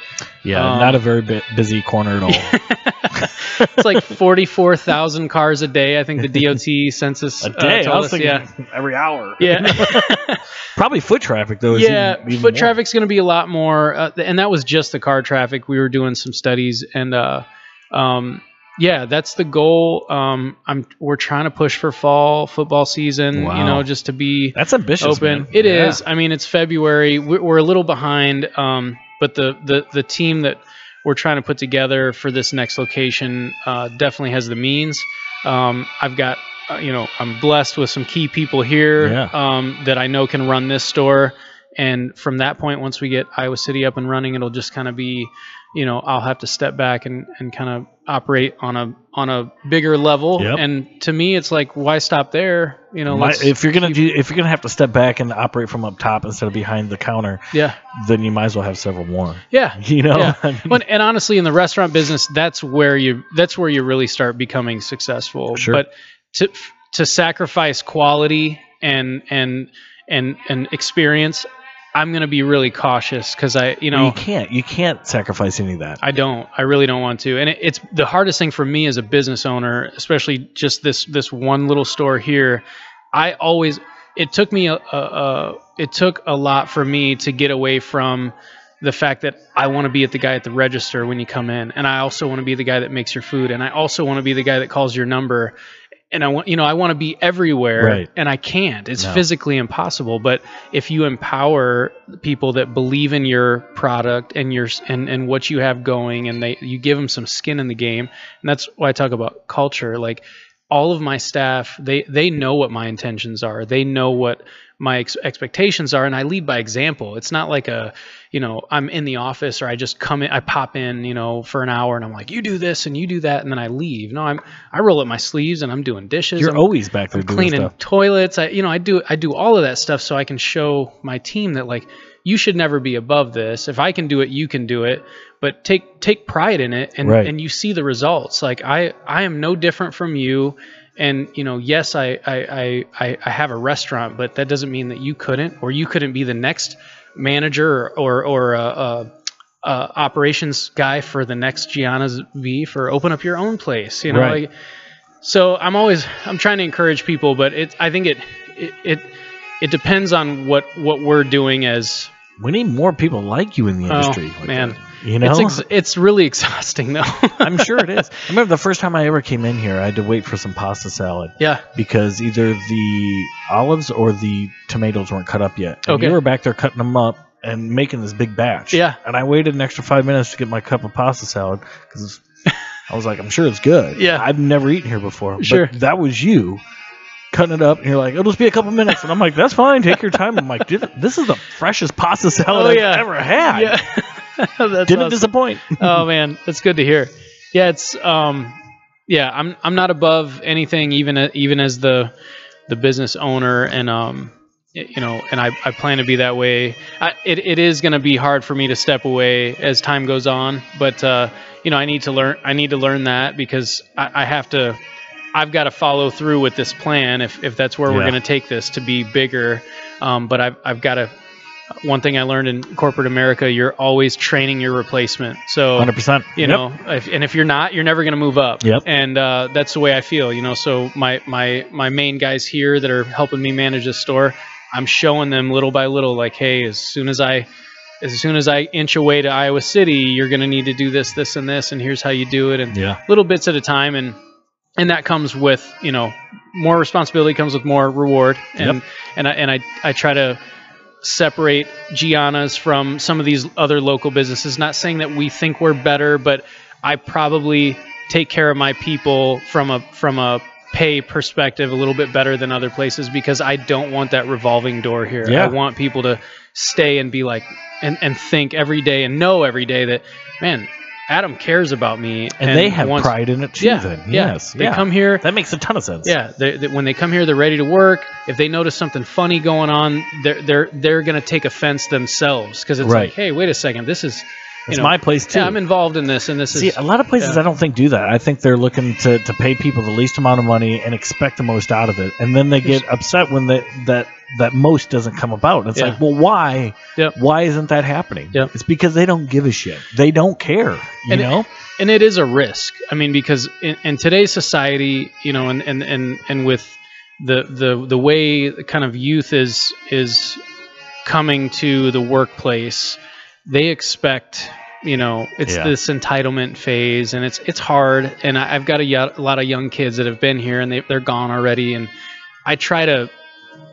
yeah, um, not a very bu- busy corner at all. <laughs> It's like forty-four thousand cars a day. I think the DOT <laughs> census a uh, day. I told was us. thinking Yeah, every hour. yeah. <laughs> Probably foot traffic though. is yeah, even- even foot more. traffic's going to be a lot more, uh, and that was just the car traffic. We were doing some studies, and uh, um, yeah, that's the goal. Um, I'm we're trying to push for fall football season. You know, just to be That's ambitious. open. man. It is. Yeah. I mean, it's February. We're, we're a little behind, um, but the, the the team that we're trying to put together for this next location uh, definitely has the means. Um, I've got, uh, you know, I'm blessed with some key people here Yeah. um, that I know can run this store. And from that point, once we get Iowa City up and running, it'll just kind of be, you know, I'll have to step back and, and kind of operate on a on a bigger level. Yep. And to me, it's like, why stop there? You know, My- if you're gonna keep- do, if you're gonna have to step back and operate from up top instead of behind the counter, yeah, then you might as well have several more. yeah, <laughs> You know, Yeah. I mean, But, and honestly, in the restaurant business, that's where you that's where you really start becoming successful. Sure. But to to sacrifice quality and and and and experience, I'm going to be really cautious because I, you know, you can't you can't sacrifice any of that. I don't. I really don't want to. And it, it's the hardest thing for me as a business owner, especially just this this one little store here. I always it took me a, a, a it took a lot for me to get away from the fact that I want to be at the guy at the register when you come in, and I also want to be the guy that makes your food, and I also want to be the guy that calls your number. And I want, you know, I want to be everywhere, Right. and I can't. It's No. physically impossible. But if you empower people that believe in your product and your and, and what you have going, and they you give them some skin in the game, and that's why I talk about culture. Like all of my staff, they they know what my intentions are. They know what my ex- expectations are, and I lead by example. It's not like a, you know, I'm in the office or I just come in, I pop in, you know, for an hour, and I'm like, you do this and you do that, and then I leave. No, I'm I roll up my sleeves and I'm doing dishes. You're I'm, always back there I'm doing cleaning toilets. I, you know, I do I do all of that stuff so I can show my team that like you should never be above this. If I can do it, you can do it. But take take pride in it, and Right. and you see the results. Like I I am no different from you. And you know, yes, I I, I I have a restaurant, but that doesn't mean that you couldn't, or you couldn't be the next manager or or, or uh, uh, uh, operations guy for the next Gianna's beef, or open up your own place. You know, Right. like so I'm always I'm trying to encourage people, but it I think it it it, it depends on what what we're doing as We need more people like you in the Oh, industry. like man. that, you know, it's ex- it's really exhausting though. <laughs> I'm sure it is. <laughs> I remember the first time I ever came in here, I had to wait for some pasta salad yeah. because either the olives or the tomatoes weren't cut up yet. And Okay. You were back there cutting them up and making this big batch. Yeah. And I waited an extra five minutes to get my cup of pasta salad because I was like, I'm sure it's good. <laughs> Yeah. I've never eaten here before. but Sure. that was you cutting it up, and you're like, it'll just be a couple minutes. And I'm like, that's fine. Take your time. I'm like, "Dude, this is the freshest pasta <laughs> salad Oh, I've ever had. Yeah. <laughs> Didn't awesome. disappoint. <laughs> oh man, that's good to hear. Yeah, it's um, yeah, I'm I'm not above anything, even even as the the business owner, and um, you know, and I, I plan to be that way. I, it it is going to be hard for me to step away as time goes on, but uh, you know, I need to learn. I need to learn that because I, I have to. I've got to follow through with this plan if if that's where we're going to take this to be bigger. Um, but I've I've got to one thing I learned in corporate America, you're always training your replacement. So Hundred percent. you know if, and if you're not you're never going to move up Yep. and uh, that's the way i feel you know so my my my main guys here that are helping me manage this store i'm showing them little by little like hey as soon as i as soon as i inch away to iowa city you're going to need to do this this and this and here's how you do it and Yeah. little bits at a time and and that comes with you know more responsibility comes with more reward and Yep. and I and I I try to separate Gianna's from some of these other local businesses not saying that we think we're better but I probably take care of my people from a from a pay perspective a little bit better than other places because I don't want that revolving door here. Yeah. I want people to stay and be like and, and think every day and know every day that man Adam cares about me And, they have wants- pride in it too. yeah, then yeah. yes, They yeah. come here. That makes a ton of sense. Yeah, they, they, when they come here, they're ready to work. If they notice something funny going on, they're they're they're gonna take offense themselves because it's Right. like, hey, wait a second, this is, it's know, my place too. yeah, I'm involved in this, and this See, is a lot of places yeah. I don't think do that. I think they're looking to, to pay people the least amount of money and expect the most out of it, and then they get upset when the, that that most doesn't come about. It's Yeah. like, well, why? Yep. Why isn't that happening? Yep. It's because they don't give a shit. They don't care. You And it- know? and it is a risk. I mean, because in, in today's society, you know, and and and and with the the the way kind of youth is is coming to the workplace, they expect you know it's Yeah. this entitlement phase and it's it's hard. And I, i've got a, lot of young kids that have been here and they, they're gone already. And i try to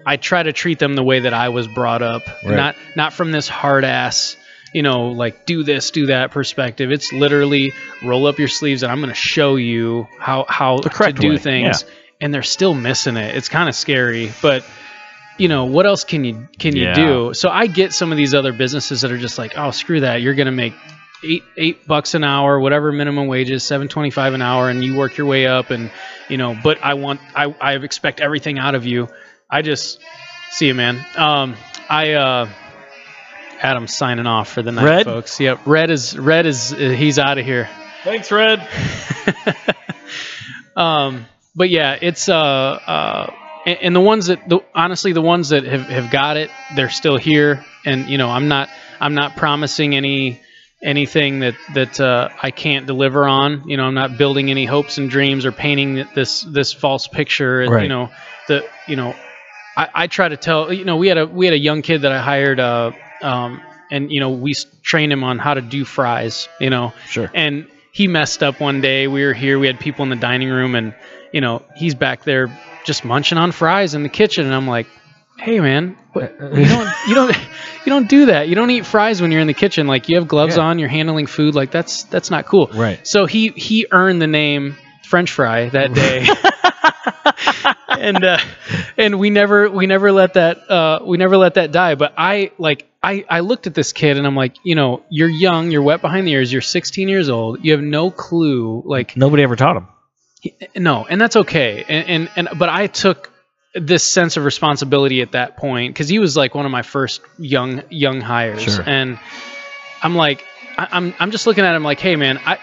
i try to treat them the way that i was brought up. Right. not not from this hard ass you know like do this do that perspective. It's literally roll up your sleeves and i'm going to show you how how to do way, things. And they're still missing it. It's kind of scary but you know what else can you can Yeah. you do? So i get some of these other businesses that are just like oh screw that. You're to make eight eight bucks an hour whatever minimum wage is 725 an hour and you work your way up and you know but i want i i expect everything out of you. I just see you man. Um i uh adam's signing off for the night Red? folks. Yep. Red is red is uh, he's out of here. Thanks, Red. <laughs> um, but yeah, it's uh, uh, and, and the ones that the, honestly the ones that have, have got it, they're still here, and you know I'm not I'm not promising any anything that that uh, I can't deliver on. You know I'm not building any hopes and dreams or painting this this false picture. Right. You know the you know I, I try to tell you know we had a we had a young kid that I hired uh, um, and you know we s- trained him on how to do fries. You know Sure. and he messed up one day. We were here. We had people in the dining room, and you know he's back there just munching on fries in the kitchen, and I'm like, "Hey, man, what, you don't you don't <laughs> you don't do that. You don't eat fries when you're in the kitchen. Like you have gloves Yeah. on. You're handling food. Like that's that's not cool." Right. So he he earned the name French fry that day. <laughs> <laughs> and uh, and we never we never let that uh, we never let that die. But I like I I looked at this kid and I'm like, you know, you're young, you're wet behind the ears, you're 16 years old, you have no clue, like Nobody ever taught him. No, and that's okay. And and, and but I took this sense of responsibility at that point because he was like one of my first young young hires, Sure. and I'm like, I, I'm I'm just looking at him like, hey man, I.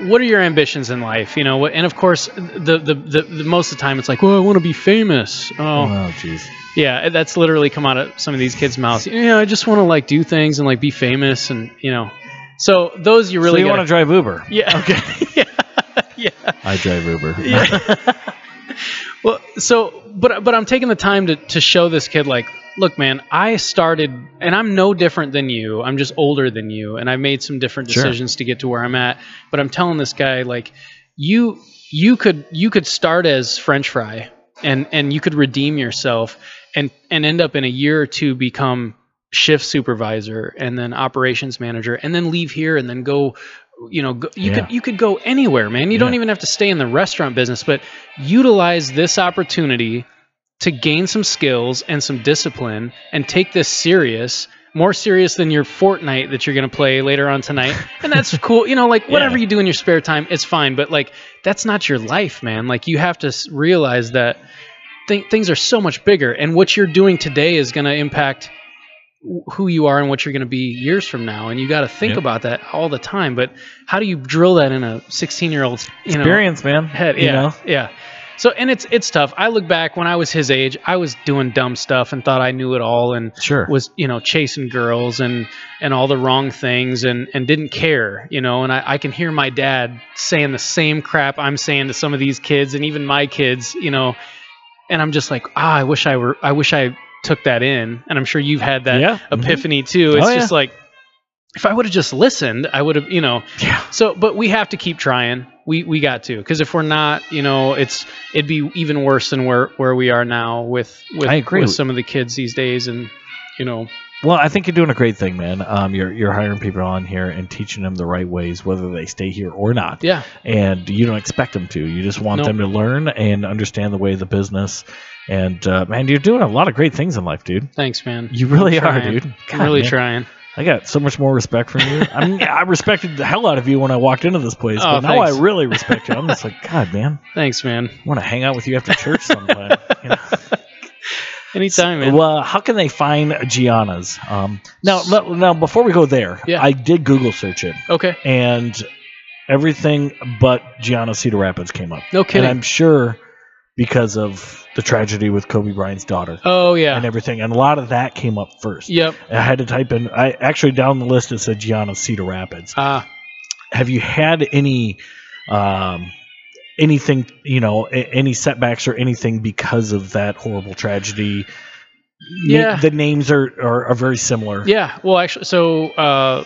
What are your ambitions in life? You know, what- and of course, the, the the the most of the time, it's like, well, I want to be famous. Oh, Oh, jeez. yeah, that's literally come out of some of these kids' mouths. Yeah, I just want to like do things and like be famous, and you know, so those you really so you want to drive Uber? yeah, okay, <laughs> <laughs> yeah. I drive Uber. Yeah. <laughs> well, so but but I'm taking the time to to show this kid like, look, man, I started and I'm no different than you. I'm just older than you and I made some different Sure. decisions to get to where I'm at. But I'm telling this guy like you you could you could start as french fry and and you could redeem yourself and and end up in a year or two become shift supervisor and then operations manager and then leave here and then go you know go, you Yeah. could you could go anywhere man you don't even have to stay in the restaurant business but utilize this opportunity to gain some skills and some discipline and take this serious more serious than your Fortnite that you're going to play later on tonight. And that's <laughs> cool. You know, like whatever Yeah. you do in your spare time, it's fine. But like, that's not your life, man. Like, you have to realize that th- things are so much bigger. And what you're doing today is going to impact who you are and what you're going to be years from now. And you got to think Yep. about that all the time. But how do you drill that in a 16 year old, you know, Experience, man. head? You Yeah. know? Yeah. So and it's it's tough. I look back when I was his age, I was doing dumb stuff and thought I knew it all and Sure. was you know chasing girls and and all the wrong things and and didn't care you know and I, I can hear my dad saying the same crap i'm saying to some of these kids and even my kids you know and i'm just like ah i wish i were i wish i took that in and i'm sure you've had that Yeah. Mhm. epiphany too it's Oh, just like if i would have just listened i would have you know Yeah. so but we have to keep trying we we got to because if we're not you know it's it'd be even worse than where where we are now with with, I agree. with some of the kids these days and you know Well, I think you're doing a great thing, man. Um, you're you're hiring people on here and teaching them the right ways, whether they stay here or not. yeah And you don't expect them to. You just want Nope. them to learn and understand the way of the business. And uh, man, you're doing a lot of great things in life, dude. thanks man You really are, dude. I'm really man. trying I got so much more respect from you. I mean, I respected the hell out of you when I walked into this place, <laughs> Oh, but now thanks. I really respect you. I'm just like, God, man, thanks man I want to hang out with you after church sometime. You know? <laughs> anytime man Well, how can they find Gianna's? Um, now, now before we go there, Yeah. I did Google search it, okay and everything but Gianna Cedar Rapids came up. no kidding And I'm sure because of the tragedy with Kobe Bryant's daughter oh yeah and everything, and a lot of that came up first. yep I had to type in. I actually down the list it said Gianna Cedar Rapids. ah Have you had any, um, anything you know, a- any setbacks or anything because of that horrible tragedy? Yeah. the names are, are are very similar. Yeah, well, actually, so uh,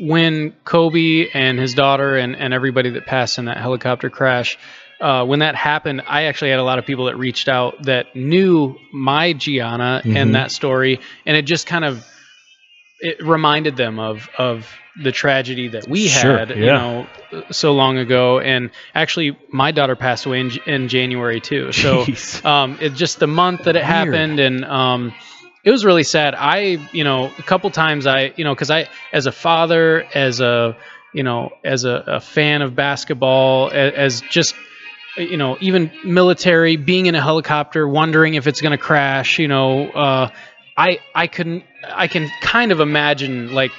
when Kobe and his daughter and, and everybody that passed in that helicopter crash, uh, when that happened, I actually had a lot of people that reached out that knew my Gianna Mhm. and that story, and it just kind of it reminded them of of the tragedy that we Sure, had, you know, so long ago. And actually, my daughter passed away in, in January too. So um, it's just the month that it Weird. happened and um, it was really sad i you know a couple times i you know because i as a father as a you know as a, a fan of basketball as, as just you know even military being in a helicopter wondering if it's going to crash you know uh, i i can i can kind of imagine like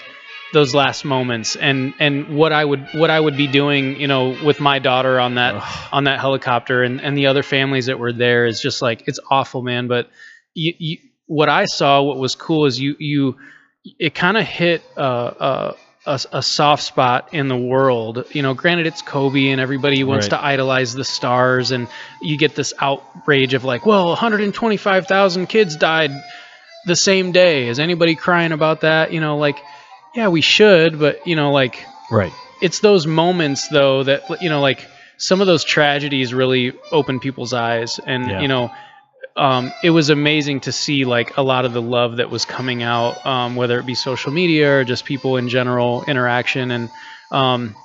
those last moments and and what i would what i would be doing you know with my daughter on that Ugh. on that helicopter and, and the other families that were there is just like it's awful man but you, you what i saw what was cool is you you it kind of hit uh, uh, a, a soft spot in the world you know granted it's kobe and everybody wants Right. to idolize the stars and you get this outrage of like well 125000 kids died the same day is anybody crying about that you know like yeah we should but you know like right. it's those moments though that you know like some of those tragedies really open people's eyes and Yeah. you know um, it was amazing to see like a lot of the love that was coming out um, whether it be social media or just people in general interaction. And um,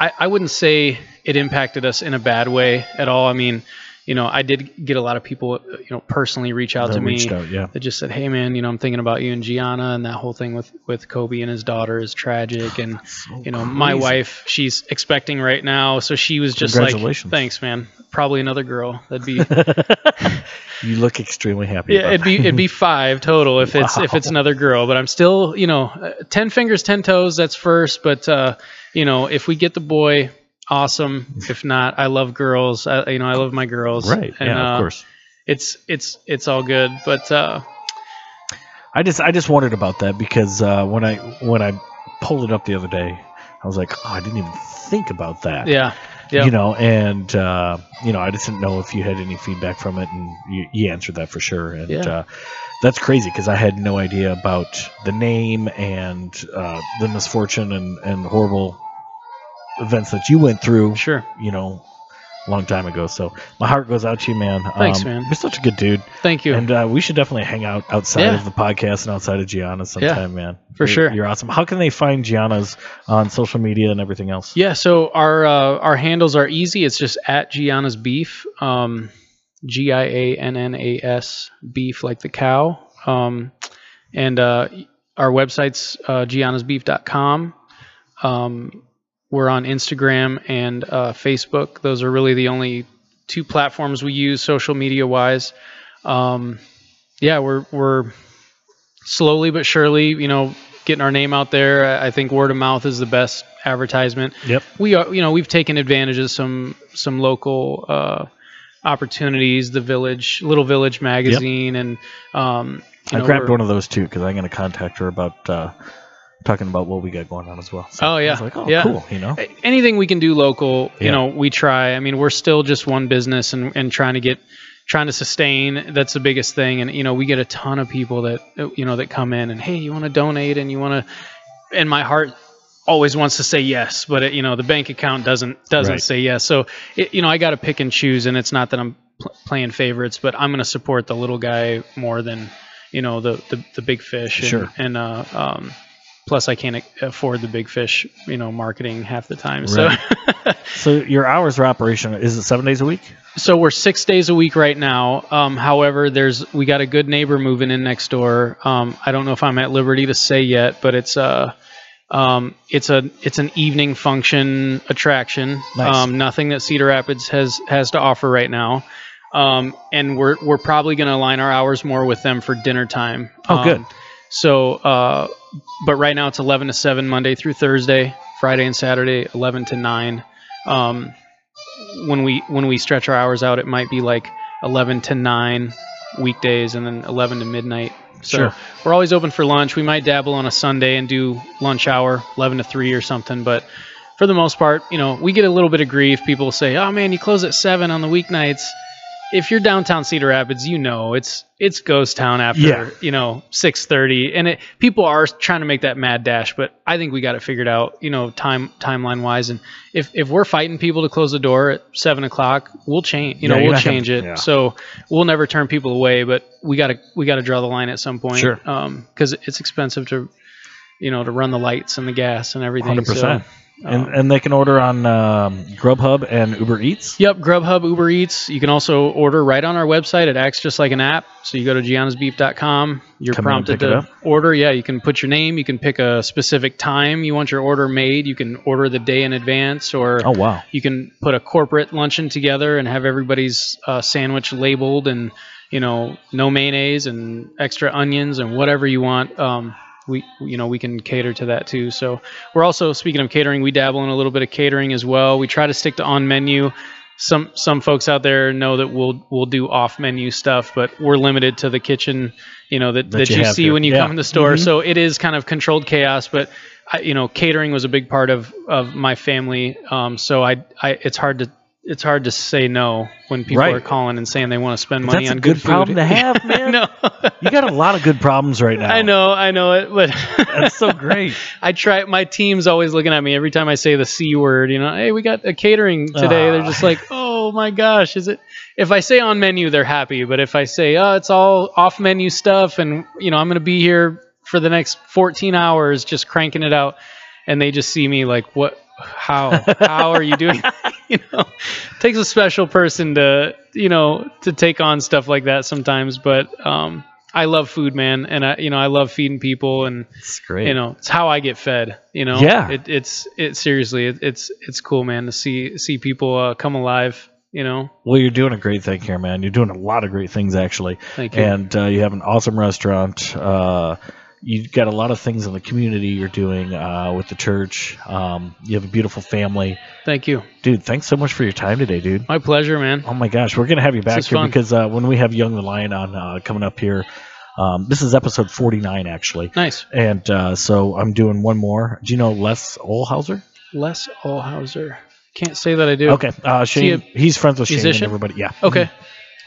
I, I wouldn't say it impacted us in a bad way at all. I mean you know i did get a lot of people you know personally reach out That to me out, yeah. that just said, "Hey, man, you know, I'm thinking about you and Gianna, and that whole thing with with Kobe and his daughter is tragic." And you know, my wife, she's expecting right now, so she was just like, "Thanks, man. Probably another girl. That'd be <laughs> you look extremely happy. yeah, it'd be it'd be five total if it's if it's another girl. But I'm still, you know, uh, ten fingers, ten toes. That's first, but uh, you know, if we get the boy." Awesome. If not, I love girls. I, you know, I love my girls. right. And, yeah, uh, of course. It's it's it's all good. But uh, I just I just wondered about that because uh, when I when I pulled it up the other day, I was like, oh, I didn't even think about that. yeah, yeah. You know, and uh, you know, I just didn't know if you had any feedback from it, and you, you answered that for sure. And Yeah. uh, that's crazy because I had no idea about the name and uh, the misfortune and and horrible events that you went through. sure. You know, a long time ago. So my heart goes out to you, man. Thanks, Um, man. You're such a good dude. Thank you. And uh, we should definitely hang out outside Yeah. of the podcast and outside of Gianna's sometime, man. for You're- sure. You're awesome. How can they find Gianna's on social media and everything else? Yeah, so our uh, our handles are easy. It's just at Gianna's Beef, um, G I A N N A S Beef, like the cow. Um, and uh, our website's uh, giannasbeef.com. Um, we're on Instagram and uh, Facebook. Those are really the only two platforms we use social media wise. Um, yeah, we're we're slowly but surely, you know, getting our name out there. I think word of mouth is the best advertisement Yep. we are you know we've taken advantage of some some local uh opportunities, the Village, Little Village magazine, and um, you I know, grabbed one of those too because I'm going to contact her about uh, talking about what we got going on as well. So Oh, I yeah. was like, oh, Yeah. cool. You know, anything we can do local you know we try i mean we're still just one business and, and trying to get trying to sustain that's the biggest thing and you know we get a ton of people that you know that come in and hey you want to donate and you want to and my heart always wants to say yes but it, you know the bank account doesn't doesn't Right. say yes so it, you know i got to pick and choose and it's not that i'm pl- playing favorites but i'm going to support the little guy more than you know the the, the big fish and, Sure. and uh um plus i can't afford the big fish you know marketing half the time so. <laughs> So your hours of operation is it seven days a week? so we're six days a week right now. Um, however there's we got a good neighbor moving in next door. Um, i don't know if i'm at liberty to say yet but it's uh um, it's a it's an evening function attraction. Nice. um, nothing that cedar rapids has has to offer right now. Um, and we're we're probably going to align our hours more with them for dinner time. Oh, good. So uh, but right now it's 11 to 7 monday through thursday friday and saturday 11 to 9 um, when we when we stretch our hours out, it might be like 11 to 9 weekdays, and then 11 to midnight. So Sure. we're always open for lunch. We might dabble on a Sunday and do lunch hour, 11 to 3 or something, but for the most part, you know, we get a little bit of grief. People say, "Oh man, you close at seven on the weeknights." If you're downtown Cedar Rapids, you know it's it's ghost town after Yeah. you know 6:30, and it people are trying to make that mad dash, but I think we got it figured out, you know, time timeline wise. And if if we're fighting people to close the door at seven o'clock, we'll change. You know, you're we'll change it. yeah. So we'll never turn people away, but we gotta we gotta draw the line at some point. Sure. Um, because it's expensive to, you know, to run the lights and the gas and everything. Hundred so, percent. And um, and they can order on um, Grubhub and Uber Eats. Yep, Grubhub, Uber Eats. You can also order right on our website. It acts just like an app. So you go to giannasbeef.com. You're Come prompted to order. Yeah, you can put your name. You can pick a specific time you want your order made. You can order the day in advance, or Oh wow. you can put a corporate luncheon together and have everybody's uh, sandwich labeled and you know no mayonnaise and extra onions and whatever you want. Um, we you know we can cater to that too. So we're also speaking of catering, we dabble in a little bit of catering as well. We try to stick to on menu. Some some folks out there know that we'll we'll do off menu stuff, but we're limited to the kitchen, you know that That that, you you, see here. when you Yeah. come in the store. Mhm. So it is kind of controlled chaos, but I, you know catering was a big part of of my family. Um, so I I it's hard to it's hard to say no when people Right. are calling and saying they want to spend money That's on a good food. problem to have, <laughs> man. no, You got a lot of good problems right now. I know, I know it, but <laughs> That's so great. I try. My team's always looking at me every time I say the c word. You know, hey, we got a catering today. They're Ah. just like, oh my gosh, is it? If I say on menu, they're happy, but if I say, oh, it's all off menu stuff, and you know, I'm gonna be here for the next 14 hours just cranking it out, and they just see me like, what? How? How are you doing? <laughs> you know, takes a special person to you know to take on stuff like that sometimes, but um. I love food, man, and I, you know, I love feeding people, and It's great. you know it's how i get fed you know Yeah. it, it's it seriously it, it's it's cool man to see see people uh, come alive you know Well, you're doing a great thing here, man. You're doing a lot of great things, actually. thank you And uh, you have an awesome restaurant. Uh, you've got a lot of things in the community you're doing uh, with the church. Um, you have a beautiful family. thank you Dude, thanks so much for your time today, dude. my pleasure man Oh my gosh, we're gonna have you back here fun. because uh, when we have Young the Lion on uh, coming up here, um, this is episode 49 actually, nice and uh, so I'm doing one more. Do you know Les Olhauser? les olhauser can't say that i do Okay, uh, Shane. he he's friends with Shane and everybody. Yeah. okay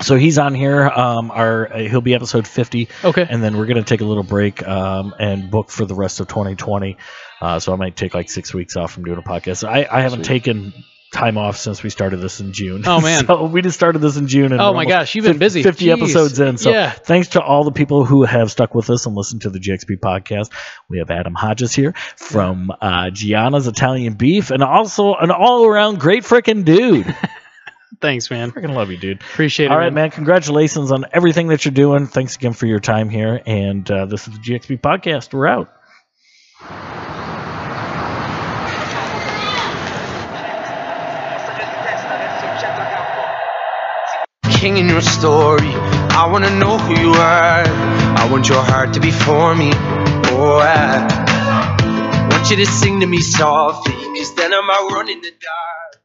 So he's on here. Um, our uh, he'll be episode 50, okay and then we're gonna take a little break um, and book for the rest of 2020. Uh, so I might take like six weeks off from doing a podcast. I, I haven't Sweet. taken time off since we started this in June. Oh, man. <laughs> so we just started this in June. And oh my gosh you've been 50 busy 50 Jeez. episodes in. So yeah thanks to all the people who have stuck with us and listened to the GXP podcast. We have Adam Hadjis here from uh, Gianna's Italian Beef, and also an all-around great freaking dude. <laughs> thanks man freaking love you, dude. appreciate it All right, man. Congratulations on everything that you're doing. Thanks again for your time here. And uh, this is the GXP podcast. We're out. king in your story. I wanna know who you are. I want your heart to be for me. Oh, I want you to sing to me softly, cause then I'm out running the dark.